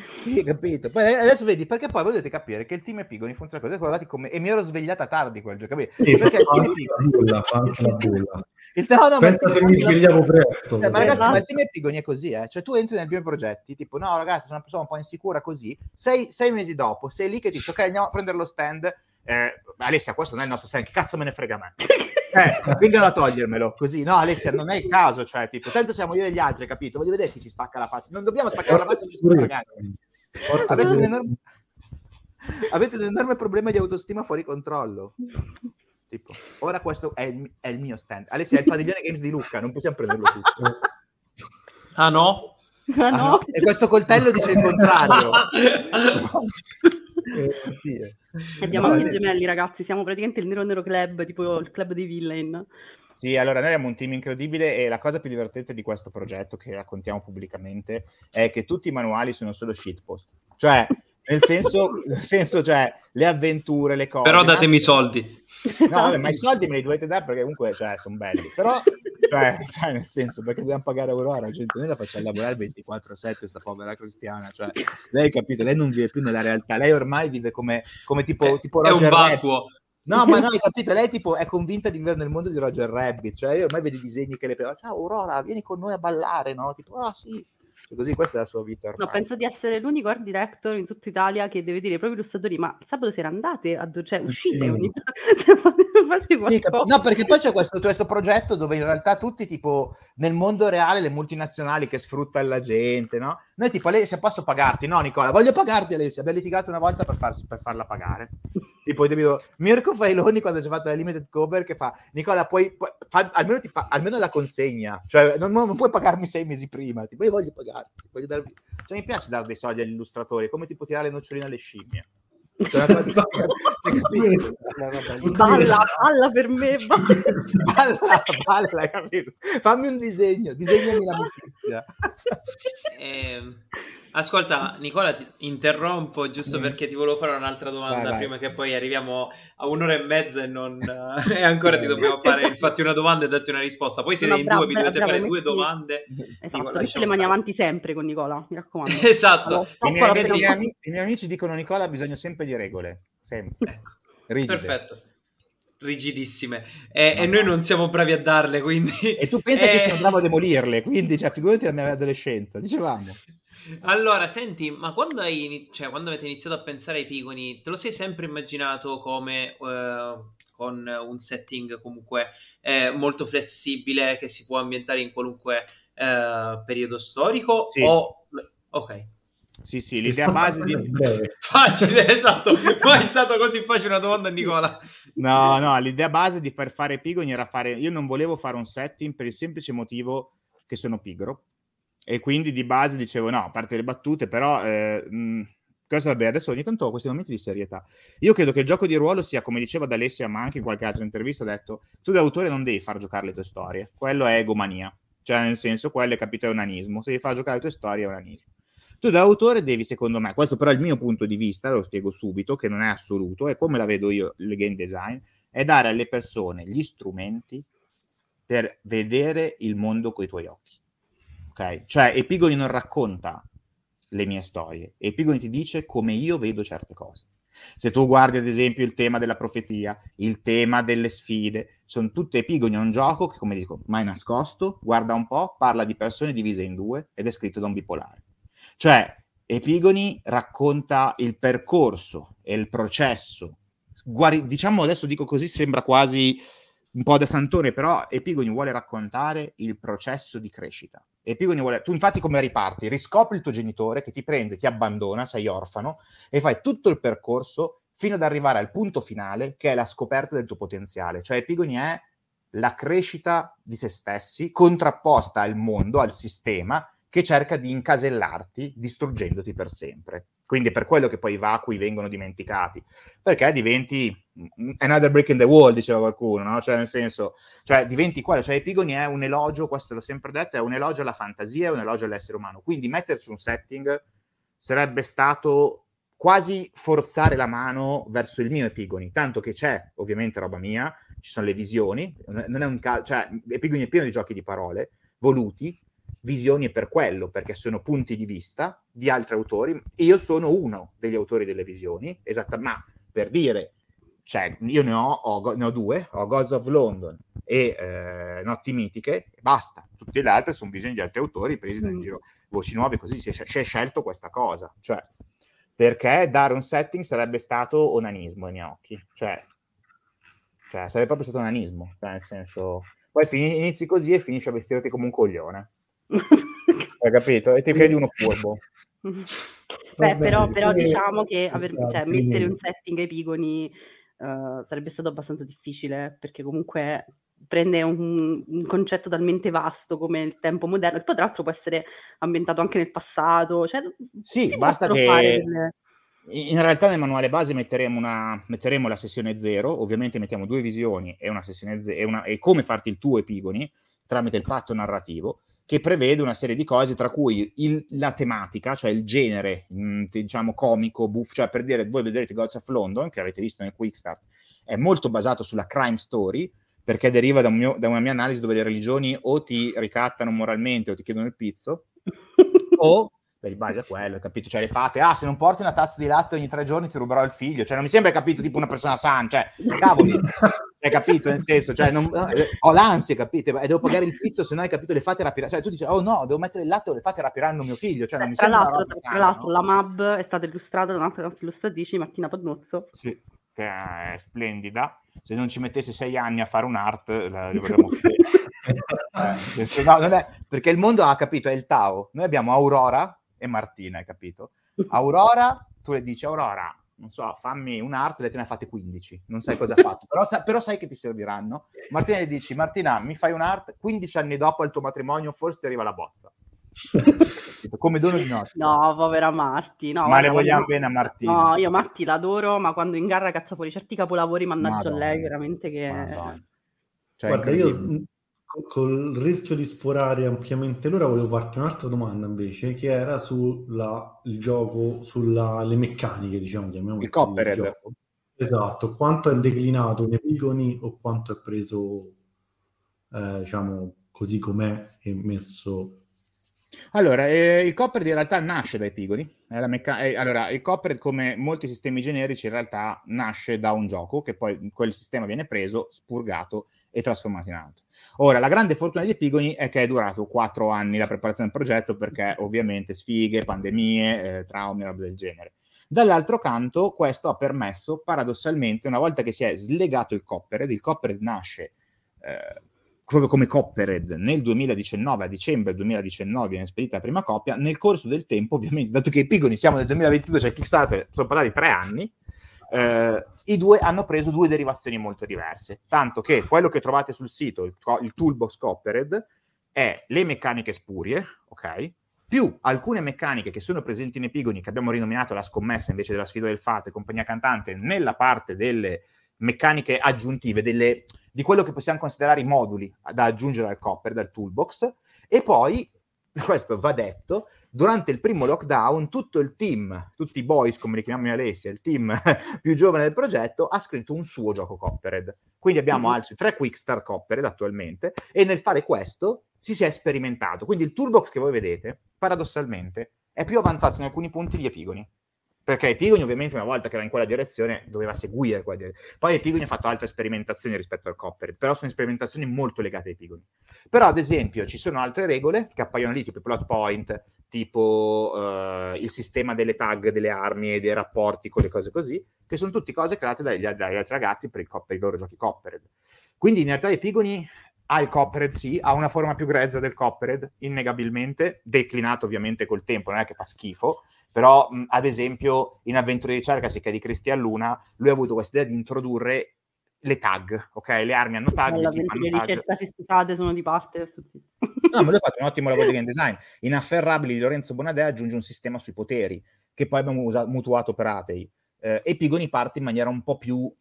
Sì, capito. Poi adesso vedi, perché poi voi dovete capire che il team Epigoni funziona così, guardate come... E mi ero svegliata tardi quel giorno, capito? Sì, perché fa anche la bulla, fa anche la bulla. Il, no, no, Pensa se mi svegliavo presto. Eh, ma ragazzi, ma il team Epigoni è così, eh? Cioè tu entri nei primi progetti, tipo, no ragazzi, sono una persona un po' insicura così, sei, sei mesi dopo, sei lì che dici, ok, andiamo a prendere lo stand, eh, Alessia, questo non è il nostro stand, che cazzo me ne frega a me? eh, vengano a togliermelo così. No, Alessia, non è il caso, cioè, tipo, tanto siamo io e gli altri, capito? Voglio vedere chi ci spacca la faccia. Non dobbiamo spaccare la faccia, avete un, enorme... avete un enorme problema di autostima fuori controllo. Tipo, ora questo è il, è il mio stand. Alessia, è il padiglione Games di Lucca, non possiamo prenderlo tutto. Ah no? Ah, no. Ah, no. E questo coltello dice il contrario. eh, sì. Abbiamo no, anche i gemelli, ragazzi. Siamo praticamente il Nero Nero Club, tipo il club dei villain. Sì, allora noi abbiamo un team incredibile e la cosa più divertente di questo progetto che raccontiamo pubblicamente è che tutti i manuali sono solo shitpost. Cioè, nel senso, nel senso, cioè, le avventure, le cose. Però datemi i soldi. No, vabbè, ma i soldi me li dovete dare perché comunque, cioè, sono belli. Però, cioè, sai, nel senso, perché dobbiamo pagare Aurora, gente, noi la facciamo lavorare 24-7, sta povera cristiana, cioè, lei, capito, lei non vive più nella realtà, lei ormai vive come, come tipo, tipo Roger È un vacuo. No, ma no, hai capito? Lei tipo è convinta di vivere nel mondo di Roger Rabbit, cioè io ormai vedo i disegni che le fa, ciao Aurora, vieni con noi a ballare, no? Tipo, ah oh, sì, Così questa è la sua vita. Ormai. No, penso di essere l'unico art director in tutta Italia che deve dire ai propri illustratori: Ma sabato sera andate, a do- cioè uscite sì. ogni tanto. Sì, no, perché poi c'è questo, questo, progetto dove in realtà tutti, tipo, nel mondo reale, le multinazionali che sfruttano la gente, no? Noi, tipo, se posso pagarti, no, Nicola, voglio pagarti, Alessia. Abbiamo litigato una volta per, farsi, per farla pagare. tipo, devo... Mirko Failoni, quando ci ha fatto la limited cover, che fa, Nicola, puoi, puoi fa, almeno, ti, almeno la consegna, cioè, non, non, puoi pagarmi sei mesi prima, tipo, io voglio pagarti, voglio darvi... Cioè, mi piace dare dei soldi agli illustratori, come tipo tirare le noccioline alle scimmie. Balla, balla per me, balla, balla, capito? Fammi un disegno, disegnami l'amicizia. Eh, Ascolta, Nicola, ti interrompo giusto mm. perché ti volevo fare un'altra domanda vai, prima vai. che poi arriviamo a un'ora e mezza e, non, e ancora ti dobbiamo fare infatti una domanda e darti una risposta. Poi siete no, in bravo, due, vi dovete fare metti... due domande. Esatto, Nicola, metti le mani avanti sempre con Nicola, mi raccomando. esatto. Allora, I, miei, i, miei amici, I, miei, amici dicono Nicola ha bisogno sempre di regole, sempre. Ecco. Perfetto rigidissime e, no, e, noi non siamo bravi a darle quindi e tu pensi e... che sono bravo a demolirle quindi cioè figurati la mia adolescenza dicevamo allora, senti, ma quando, hai, cioè, quando avete iniziato a pensare ai pigoni, te lo sei sempre immaginato come uh, con un setting comunque eh, molto flessibile che si può ambientare in qualunque uh, periodo storico? Sì. O... Ok. Sì, sì, l'idea base di... Facile, esatto. Mai è stato così facile una domanda a Nicola. No, no, l'idea base di far fare pigoni era fare... Io non volevo fare un setting per il semplice motivo che sono pigro e quindi di base dicevo no, a parte le battute, però eh, mh, cosa vabbè, adesso ogni tanto ho questi momenti di serietà. Io credo che il gioco di ruolo sia, come diceva D'Alessia, ma anche in qualche altra intervista, ha detto, tu da autore non devi far giocare le tue storie, quello è egomania, cioè nel senso, quello è capito è onanismo, se devi far giocare le tue storie è onanismo. Tu da autore devi, secondo me, questo però è il mio punto di vista, lo spiego subito, che non è assoluto, è come la vedo io il game design, è dare alle persone gli strumenti per vedere il mondo coi tuoi occhi ok? Cioè Epigoni non racconta le mie storie, Epigoni ti dice come io vedo certe cose. Se tu guardi ad esempio il tema della profezia, il tema delle sfide, sono tutte epigoni, è un gioco che, come dico, mai nascosto, guarda un po', parla di persone divise in due ed è scritto da un bipolare. Cioè, Epigoni racconta il percorso e il processo. Guardi, diciamo adesso dico così, sembra quasi un po' da santone, però Epigoni vuole raccontare il processo di crescita. Epigoni vuole... Tu infatti come riparti? Riscopri il tuo genitore che ti prende, ti abbandona, sei orfano, e fai tutto il percorso fino ad arrivare al punto finale, che è la scoperta del tuo potenziale. Cioè Epigoni è la crescita di se stessi contrapposta al mondo, al sistema, che cerca di incasellarti distruggendoti per sempre. Quindi per quello che poi i vacui vengono dimenticati, perché diventi another brick in the wall, diceva qualcuno, no? Cioè nel senso, cioè diventi quello, cioè Epigoni è un elogio, questo l'ho sempre detto, è un elogio alla fantasia, è un elogio all'essere umano. Quindi metterci un setting sarebbe stato quasi forzare la mano verso il mio Epigoni, tanto che c'è ovviamente roba mia, ci sono le visioni, non è un caso, cioè Epigoni è pieno di giochi di parole voluti, visioni per quello, perché sono punti di vista di altri autori. Io sono uno degli autori delle visioni, esattamente, ma per dire, cioè, io ne ho, ho, ne ho due, ho Gods of London e eh, Notti Mitiche, basta. Tutte le altre sono visioni di altri autori presi mm. in giro, voci nuove, così si è, si è scelto questa cosa. Cioè, perché dare un setting sarebbe stato onanismo ai miei occhi. Cioè, cioè sarebbe proprio stato onanismo, cioè, nel senso... Poi inizi così e finisci a vestirti come un coglione. Hai capito? E ti credi uno furbo. Beh, però, però diciamo che aver, cioè, mettere un setting ai pigoni uh, sarebbe stato abbastanza difficile perché comunque prende un, un, concetto talmente vasto come il tempo moderno e poi tra l'altro può essere ambientato anche nel passato. Cioè, sì, basta che... Delle... In realtà nel manuale base metteremo, una, metteremo la sessione 0, ovviamente mettiamo due visioni e una sessione 0 e, e come farti il tuo epigoni tramite il patto narrativo che prevede una serie di cose, tra cui il, la tematica, cioè il genere, mh, mm, diciamo, comico, buff, cioè per dire, voi vedrete Gods of London, che avete visto nel Quick Start, è molto basato sulla crime story, perché deriva da, un mio, da una mia analisi dove le religioni o ti ricattano moralmente o ti chiedono il pizzo, o beh, il base è quello, capito? Cioè le fate, ah, se non porti una tazza di latte ogni tre giorni ti ruberò il figlio, cioè non mi sembra capito tipo una persona sana, cioè, cavoli, Hai capito? Nel senso, cioè, non, ho l'ansia, capite? E devo pagare il pizzo se no hai capito le fate rapire. Cioè, tu dici, oh no, devo mettere il latte o le fate rapiranno mio figlio. Cioè, non mi tra, l'altro, tra l'altro, no? la MAB è stata illustrata da un'altra nostra illustratrice, Martina Pagnozzo. Sì, che è splendida. Se non ci mettesse sei anni a fare un'art, la dovremmo eh, no, non è, perché il mondo ha capito, è il Tao. Noi abbiamo Aurora e Martina, hai capito? Aurora, tu le dici, Aurora, non so, fammi un'art, lei te ne ha fatte 15, non sai cosa ha fatto, però, però, sai che ti serviranno. Martina gli dici, Martina, mi fai un'art, 15 anni dopo il tuo matrimonio forse ti arriva la bozza. Come dono di notte. No, povera Marti. No, ma le vogliamo bene a Martina. No, io Marti l'adoro, ma quando in gara caccia fuori certi capolavori, mannaggia a lei, veramente che... Cioè, Guarda, io col rischio di sforare ampiamente l'ora, volevo farti un'altra domanda invece, che era sul gioco, sulle meccaniche, diciamo, chiamiamolo il Coppered. Esatto, quanto è declinato nei epigoni o quanto è preso, eh, diciamo, così com'è e messo... Allora, eh, il Coppered in realtà nasce dai epigoni. Mecca- eh, allora, il Coppered, come molti sistemi generici, in realtà nasce da un gioco, che poi quel sistema viene preso, spurgato e trasformato in altro. Ora, la grande fortuna degli epigoni è che è durato quattro anni la preparazione del progetto perché ovviamente sfighe, pandemie, eh, traumi, roba del genere. Dall'altro canto, questo ha permesso, paradossalmente, una volta che si è slegato il Coppered, il Coppered nasce eh, proprio come Coppered nel 2019, a dicembre 2019 viene spedita la prima copia, nel corso del tempo, ovviamente, dato che Epigoni siamo nel 2022, cioè Kickstarter, sono passati tre anni, eh, i due hanno preso due derivazioni molto diverse. Tanto che quello che trovate sul sito, il, il toolbox Coppered, è le meccaniche spurie, ok? Più alcune meccaniche che sono presenti in Epigoni, che abbiamo rinominato la scommessa invece della sfida del Fate, compagnia cantante, nella parte delle meccaniche aggiuntive, delle, di quello che possiamo considerare i moduli da aggiungere al Copper, dal toolbox, e poi questo va detto, durante il primo lockdown tutto il team, tutti i boys come li chiamiamo Alessia, il team più giovane del progetto, ha scritto un suo gioco Coppered. Quindi abbiamo mm-hmm. altri tre Quick Start Coppered attualmente e nel fare questo si, si è sperimentato. Quindi il toolbox che voi vedete, paradossalmente, è più avanzato in alcuni punti di Epigoni perché Epigoni ovviamente una volta che era in quella direzione doveva seguire quella direzione. Poi Epigoni ha fatto altre sperimentazioni rispetto al Copper, però sono sperimentazioni molto legate ai Epigoni. Però ad esempio ci sono altre regole che appaiono lì, tipo i plot point, tipo uh, il sistema delle tag delle armi e dei rapporti con le cose così, che sono tutte cose create dagli, dagli altri ragazzi per, il, per, i loro giochi Coppered. Quindi in realtà Epigoni ha il Coppered, sì, ha una forma più grezza del Coppered, innegabilmente, declinato ovviamente col tempo, non è che fa schifo, però mh, ad esempio in Avventure di ricerca, che di Cristian Luna, lui ha avuto questa idea di introdurre le tag, ok? Le armi hanno tag. L'avventura di ricerca, se scusate, sono di parte. no, ma lui ha fatto un ottimo lavoro di game design. In Afferrabili di Lorenzo Bonadea aggiunge un sistema sui poteri, che poi abbiamo usato, mutuato per Atei. Eh, e Pigoni parte in maniera un po' più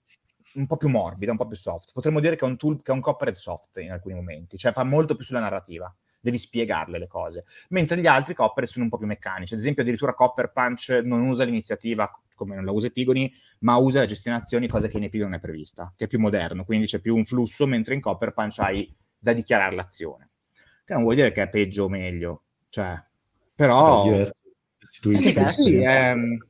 un po' più morbida, un po' più soft. Potremmo dire che è un tool che è un coppered soft in alcuni momenti, cioè fa molto più sulla narrativa devi spiegarle le cose. Mentre gli altri Copper sono un po' più meccanici. Ad esempio, addirittura Copper Punch non usa l'iniziativa come non la usa Epigoni, ma usa la gestione azioni, cosa che in Epigoni non è prevista, che è più moderno, quindi c'è più un flusso, mentre in Copper Punch hai da dichiarare l'azione. Che non vuol dire che è peggio o meglio, cioè, però... Restituisce, sì, sì, ehm...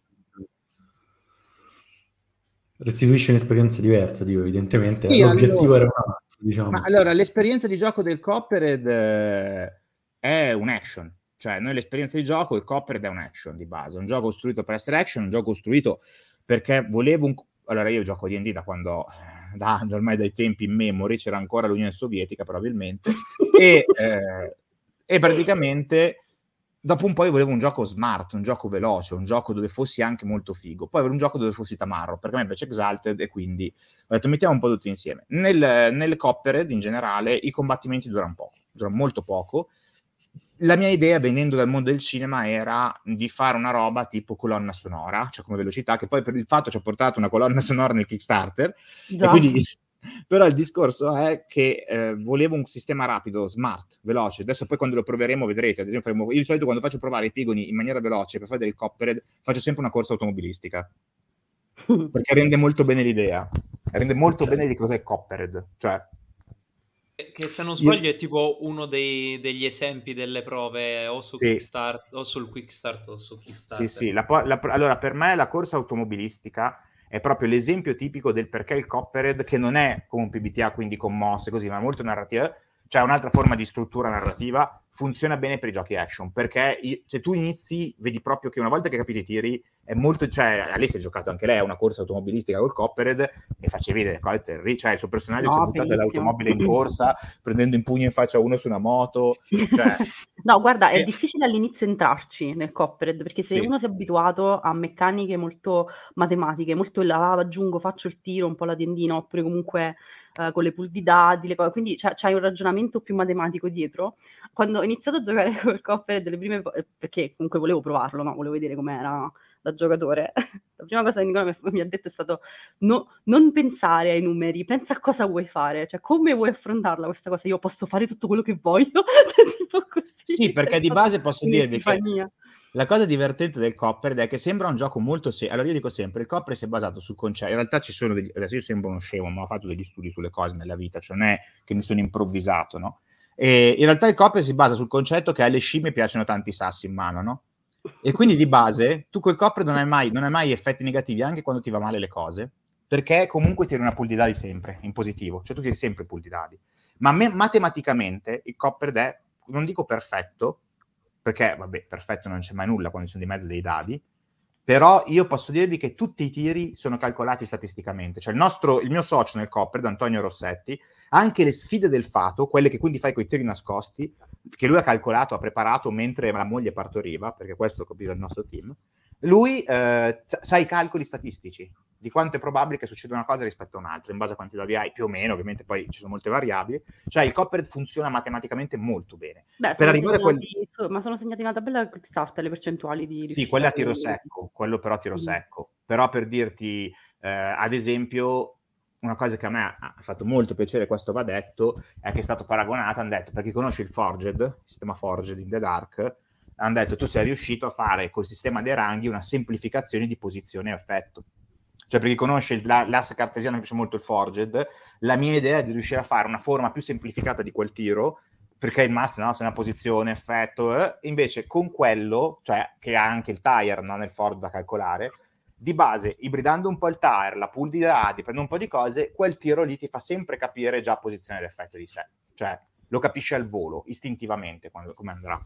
restituisce un'esperienza diversa, dico, evidentemente. Sì, L'obiettivo allora... era un altro Diciamo. Ma allora, l'esperienza di gioco del Coppered eh, è un action. Cioè, noi l'esperienza di gioco, il Coppered è un action di base. Un gioco costruito per essere action, un gioco costruito perché volevo un... Allora, io gioco D&D da quando... Da, ormai dai tempi in memory, c'era ancora l'Unione Sovietica probabilmente, e, eh, e praticamente dopo un po' io volevo un gioco smart, un gioco veloce, un gioco dove fossi anche molto figo. Poi avere un gioco dove fossi tamarro, perché a me piace Exalted e quindi ho detto mettiamo un po' tutti insieme. Nel, nelle Coppered in generale i combattimenti durano poco, durano molto poco. La mia idea venendo dal mondo del cinema era di fare una roba tipo colonna sonora, cioè come velocità, che poi per il fatto ci ha portato una colonna sonora nel Kickstarter. Già. E quindi però il discorso è che eh, volevo un sistema rapido, smart, veloce. Adesso poi quando lo proveremo vedrete, ad esempio faremo, io di solito quando faccio provare i pigoni in maniera veloce per fare del coppered faccio sempre una corsa automobilistica. perché rende molto bene l'idea. Rende molto bene di cos'è coppered. Cioè, che se non sbaglio io... è tipo uno dei, degli esempi delle prove o, su sì. Kickstart, o sul Quickstart o su Kickstarter. Sì, sì. La, la, allora, per me la corsa automobilistica è proprio l'esempio tipico del perché il Coppered, che non è come un PBTA, quindi con mosse così, ma molto narrativa, cioè un'altra forma di struttura narrativa, funziona bene per i giochi action, perché se tu inizi, vedi proprio che una volta che capite i tiri, è molto, cioè, Alice ha giocato anche lei a una corsa automobilistica col Coppered e facevi delle cose terribili, cioè il suo personaggio no, si è buttato dall'automobile in corsa, prendendo in pugno in faccia uno su una moto, cioè... No, guarda, è difficile all'inizio entrarci nel Coppered, perché se sì. uno si è abituato a meccaniche molto matematiche, molto là, aggiungo, faccio il tiro, un po' la tendina, oppure comunque uh, con le pool di dadi, le cose, quindi c'hai un ragionamento più matematico dietro. Quando ho iniziato a giocare col Coppered, le prime perché comunque volevo provarlo, no? volevo vedere com'era da giocatore, la prima cosa che Nicola mi, mi ha detto è stato no, non pensare ai numeri, pensa a cosa vuoi fare, cioè come vuoi affrontarla questa cosa, io posso fare tutto quello che voglio, tipo così. Sì, perché di base posso dirvi che la cosa divertente del Copper è che sembra un gioco molto semplice. Allora io dico sempre, il Copper si è basato sul concetto, in realtà ci sono degli, adesso io sembro uno scemo, ma ho fatto degli studi sulle cose nella vita, cioè non è che mi sono improvvisato, no? E in realtà il Copper si basa sul concetto che alle scimmie piacciono tanti sassi in mano, no? E quindi di base tu col copre non hai, mai, non hai mai effetti negativi anche quando ti va male le cose, perché comunque tiri una pool di dadi sempre, in positivo, cioè tu tiri sempre pool di dadi. Ma me- matematicamente il copper è, non dico perfetto, perché vabbè, perfetto non c'è mai nulla quando ci sono di mezzo dei dadi, però io posso dirvi che tutti i tiri sono calcolati statisticamente. Cioè il, nostro, il mio socio nel copper, Antonio Rossetti, anche le sfide del fato, quelle che quindi fai con i tiri nascosti, che lui ha calcolato, ha preparato mentre la moglie partoriva, perché questo capito il nostro team, lui eh, sa i calcoli statistici di quanto è probabile che succeda una cosa rispetto a un'altra, in base a quanti dati hai, più o meno, ovviamente poi ci sono molte variabili, cioè il Copper funziona matematicamente molto bene. Beh, per arrivare segnati, a quel... ma sono segnati una tabella quick start le percentuali di Sì, quella a tiro secco, quello però a tiro mm. secco. Però per dirti, eh, ad esempio, una cosa che a me ha fatto molto piacere, questo va detto, è che è stato paragonato, hanno detto, per chi conosce il Forged, il sistema Forged in The Dark, hanno detto tu sei riuscito a fare col sistema dei ranghi una semplificazione di posizione e effetto. Cioè, per chi conosce la, l'asse cartesiano, mi piace molto il Forged, la mia idea è di riuscire a fare una forma più semplificata di quel tiro, perché il master no, se una posizione, effetto, eh, invece con quello, cioè che ha anche il tire no, nel Ford da calcolare, di base, ibridando un po' il tire, la pool di dati, prendo un po' di cose, quel tiro lì ti fa sempre capire già posizione d'effetto di sé. Cioè, lo capisci al volo, istintivamente, quando, come andrà.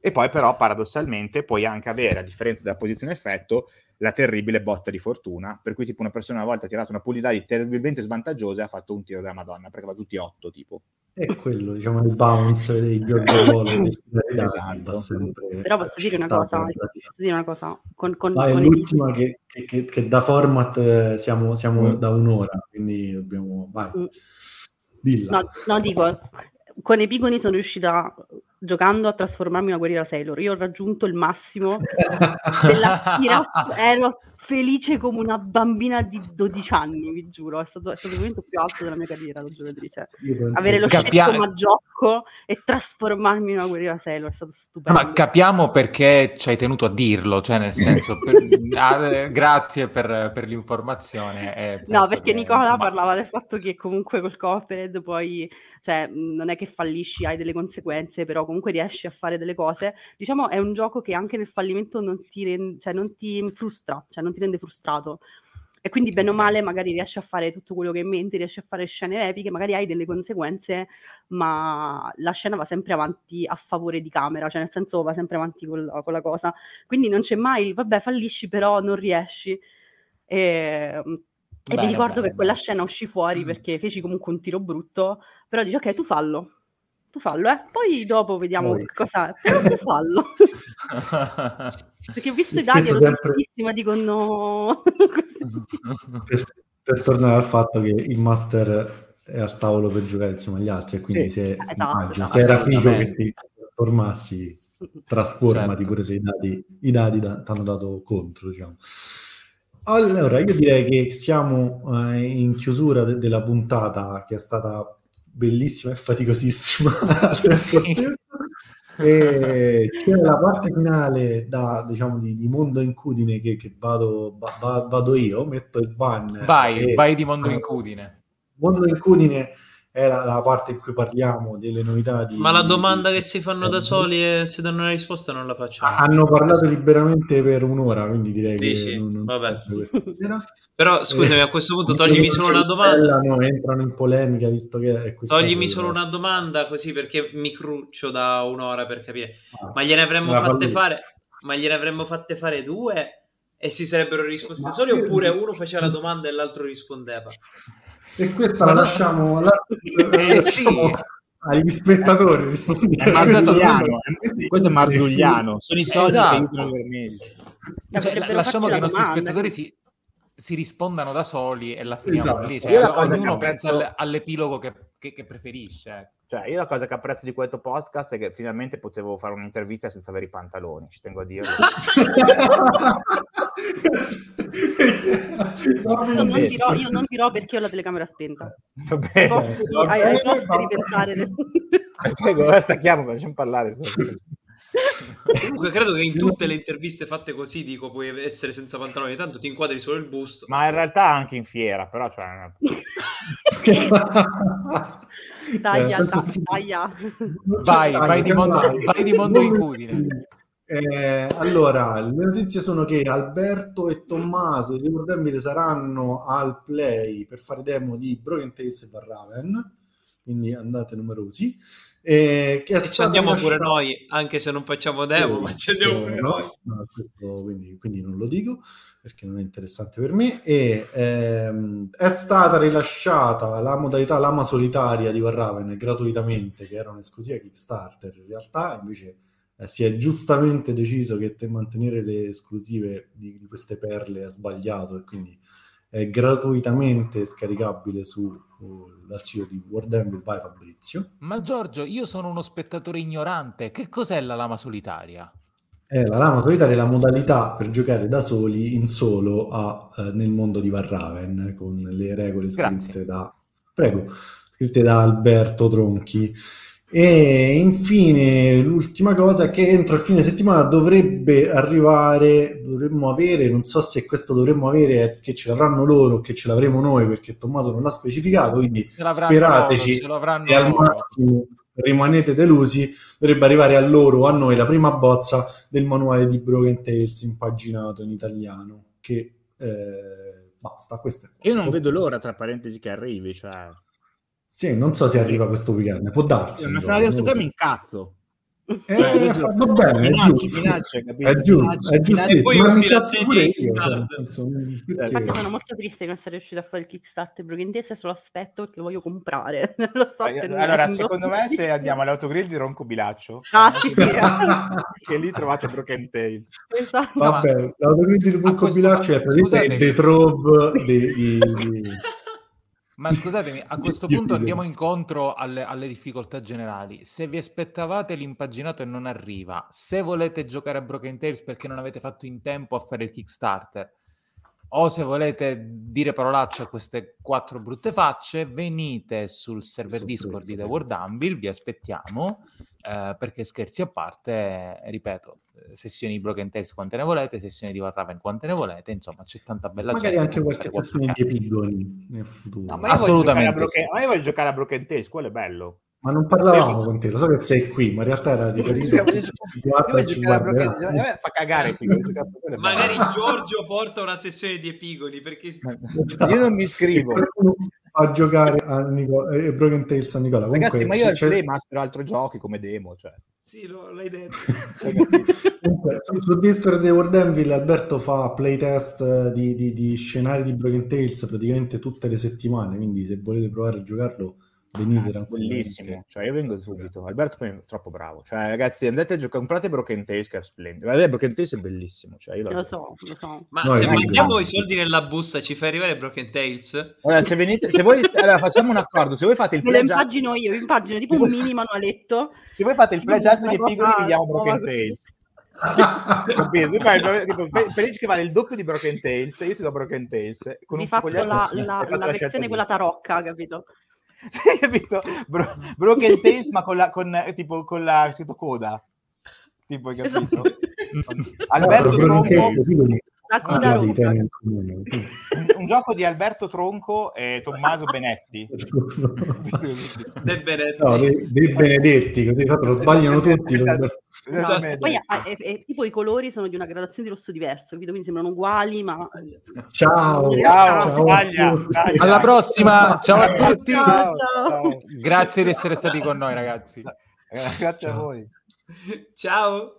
E poi però, paradossalmente, puoi anche avere, a differenza della posizione effetto, la terribile botta di fortuna, per cui tipo una persona una volta ha tirato una pool di dati terribilmente svantaggiosa e ha fatto un tiro della Madonna, perché va tutti otto, tipo. È quello, diciamo, il bounce dei giochi esatto. Però posso dire una cosa, posso dire una cosa. Con, con, ah, con è l'ultima che, che, che, che, da format eh, siamo, siamo mm. da un'ora, quindi dobbiamo... Vai. Mm. Dilla. No, no, dico, con Epigoni sono riuscita giocando a trasformarmi in una guerriera Sailor. Io ho raggiunto il massimo dell'aspirazione, ero felice come una bambina di 12 anni, vi giuro, è stato, è stato il momento più alto della mia carriera da giocatrice. Avere lo Capia- scelto maggiocco e trasformarmi in una guerriera Sailor è stato stupendo. Ma capiamo perché ci hai tenuto a dirlo, cioè nel senso, per, ah, grazie per, per l'informazione. no, perché che, Nicola insomma... parlava del fatto che comunque col Coopered poi, cioè, non è che fallisci, hai delle conseguenze, però comunque riesci a fare delle cose. Diciamo, è un gioco che anche nel fallimento non ti, rend- cioè, non ti frustra, cioè non ti rende frustrato. E quindi, bene o male, magari riesci a fare tutto quello che hai in mente, riesci a fare scene epiche, magari hai delle conseguenze, ma la scena va sempre avanti a favore di camera, cioè nel senso va sempre avanti con, con la cosa. Quindi non c'è mai il vabbè, fallisci, però non riesci. E, e bene, mi ricordo bene, che quella scena uscì fuori perché feci comunque un tiro brutto, però dici ok, tu fallo tu fallo, eh? Poi dopo vediamo Poi. cosa. Però tu fallo. Perché ho visto i dati, ero sempre... tristissima, dico no. per, per, tornare al fatto che il master è al tavolo per giocare insieme agli altri, e quindi sì. se, esatto, immagino, se era figo che ti trasformassi, trasformati certo. pure se i dati, i dati da, ti hanno dato contro, diciamo. Allora, io direi che siamo eh, in chiusura de- della puntata che è stata bellissima e faticosissima e c'è la parte finale da, diciamo, di, di Mondo Incudine che, che vado, va, vado, io, metto il ban. Vai, e, vai di Mondo Incudine. Mondo Incudine è la, la, parte in cui parliamo delle novità di... Ma la domanda di, che si fanno da soli e si danno una risposta non la facciamo. Hanno parlato liberamente per un'ora, quindi direi Dici? che non, non vabbè. Però scusami, a questo punto toglimi solo una domanda. No, entrano in polemica visto che è Toglimi solo una domanda così perché mi cruccio da un'ora per capire. Ah, ma gliene avremmo fatte fare ma gliene avremmo fatte fare due e si sarebbero risposte soli oppure uno faceva la domanda e l'altro rispondeva? E questa la lasciamo, la, eh, sì. agli spettatori. È Marzulliano, questo è Marzulliano, sono i soldi esatto. che aiutano i vermelhi. Cioè, lasciamo che i nostri spettatori si, si rispondano da soli e la finiamo esatto. lì. Cioè, ognuno pensa all'epilogo che, che, che preferisce. Ecco. Cioè, io la cosa che apprezzo di questo podcast è che finalmente potevo fare un'intervista senza avere i pantaloni, ci tengo a dirlo. io, non dirò, io, non dirò, perché ho la telecamera spenta. Vabbè. Posso, ai, ai posteri pensare. Prego, ora stacchiamo, facciamo parlare. Comunque credo che in tutte le interviste fatte così dico puoi essere senza pantaloni, tanto ti inquadri solo il busto. Ma in realtà anche in fiera, però cioè... Taglia, eh, taglia. Vai, vai di mondo, vai di mondo incudine. Eh, allora, le notizie sono che Alberto e Tommaso di Demile saranno al play per fare demo di Broken Tales e Barraven, quindi andate numerosi. Eh, che e ci andiamo lasciata... pure noi, anche se non facciamo demo, sì, ma ci andiamo pure no, noi. No, questo, quindi, quindi, non lo dico perché non è interessante per me. E ehm, è stata rilasciata la modalità Lama Solitaria di Warraven gratuitamente, che era un'esclusiva Kickstarter. In realtà, invece, eh, si è giustamente deciso che te mantenere le esclusive di, di queste perle è sbagliato e quindi è gratuitamente scaricabile su, uh, dal sito di World Anvil by Fabrizio. Ma Giorgio, io sono uno spettatore ignorante. Che cos'è la lama solitaria? Eh, la lama solitaria è la modalità per giocare da soli in solo a, eh, nel mondo di Varraven con le regole scritte Grazie. da, prego, scritte da Alberto Tronchi. E infine l'ultima cosa che entro il fine settimana dovrebbe arrivare, dovremmo avere, non so se questo dovremmo avere che ce l'avranno loro o che ce l'avremo noi perché Tommaso non l'ha specificato, quindi sperateci loro, e al massimo rimanete delusi, dovrebbe arrivare a loro o a noi la prima bozza del manuale di Broken Tales impaginato in italiano che eh, basta, questo è Io non vedo l'ora tra parentesi che arrivi, cioè sì, non so se arriva questo weekend, può darsi. Ma se la devo mi incazzo. Eh, eh, va bene, è giusto. Minacce, è giusto, è giusto. E poi usi la sedia in Infatti sono molto triste di non essere riuscito a fare il Kickstarter Broken Days e solo aspetto perché lo voglio comprare. lo sto allora, secondo me se andiamo all'autogrill di Ronco Bilaccio, ah, sì, sì. che lì trovate Broken Tales. Esatto. Vabbè, l'autogrill di Ronco Bilaccio è praticamente il Detrob di... Ma scusatemi, a questo punto andiamo incontro alle, alle, difficoltà generali. Se vi aspettavate l'impaginato e non arriva, se volete giocare a Broken Tales perché non avete fatto in tempo a fare il Kickstarter, o se volete dire parolacce a queste quattro brutte facce, venite sul server Discord di The World Anvil, vi aspettiamo, eh, perché scherzi a parte, ripeto, sessioni di Broken Tales quante ne volete, sessioni di Warraven quante ne volete, insomma c'è tanta bella Magari gente. Magari anche qualche sessione di epigoni nel futuro. No, ma Assolutamente. Broken... Sì. Ma io voglio giocare a Broken Tales, quello è bello. Ma non parlavamo con te, lo so che sei qui, ma in realtà era riferito a fa cagare qui. Magari Giorgio porta una sessione di epigoni perché esatto. io non mi iscrivo a giocare a Nicola, eh, Broken Tales a Nicola. Ragazzi, Comunque, ma io al play master altri giochi come demo, cioè. Sì, lo, l'hai detto. Comunque, su, su, Discord di World Anvil Alberto fa playtest di, di, di scenari di Broken Tales praticamente tutte le settimane, quindi se volete provare a giocarlo venite ah, bellissimo. Cioè io vengo subito. Alberto è troppo bravo. Cioè ragazzi andate a giocare comprate Broken Tales che è splendido. Vabbè, Broken Tales è bellissimo cioè, io lo so, lo so. Ma no, se mandiamo i soldi nella busta ci fai arrivare Broken Tales allora se venite se voi allora facciamo un accordo. Se voi fate il pledge lo impagino io impagino tipo un mini manualetto se voi fate il pledge alto di Pigoli vi diamo Broken Tales capito? Tipo, Felice che vale il doppio di Broken Tales, io ti do Broken Tales. Con Vi faccio la, la, la versione quella tarocca, capito? Sì, capito? Bro- broken Tales, ma con la, con, tipo, con la scritto coda. Tipo, capito? Esatto. Alberto Tronco, La coda un, un, gioco di Alberto Tronco e Tommaso Benetti. De Benetti. No, dei, dei Benedetti, così lo sbagliano tutti. No, poi è, è, tipo i colori sono di una gradazione di rosso diverso, capito? quindi sembrano uguali, ma... Ciao, ciao, ciao. Taglia, taglia. alla prossima, ciao a tutti. Ciao, ciao. Grazie di essere stati con noi ragazzi. Grazie a voi. Ciao.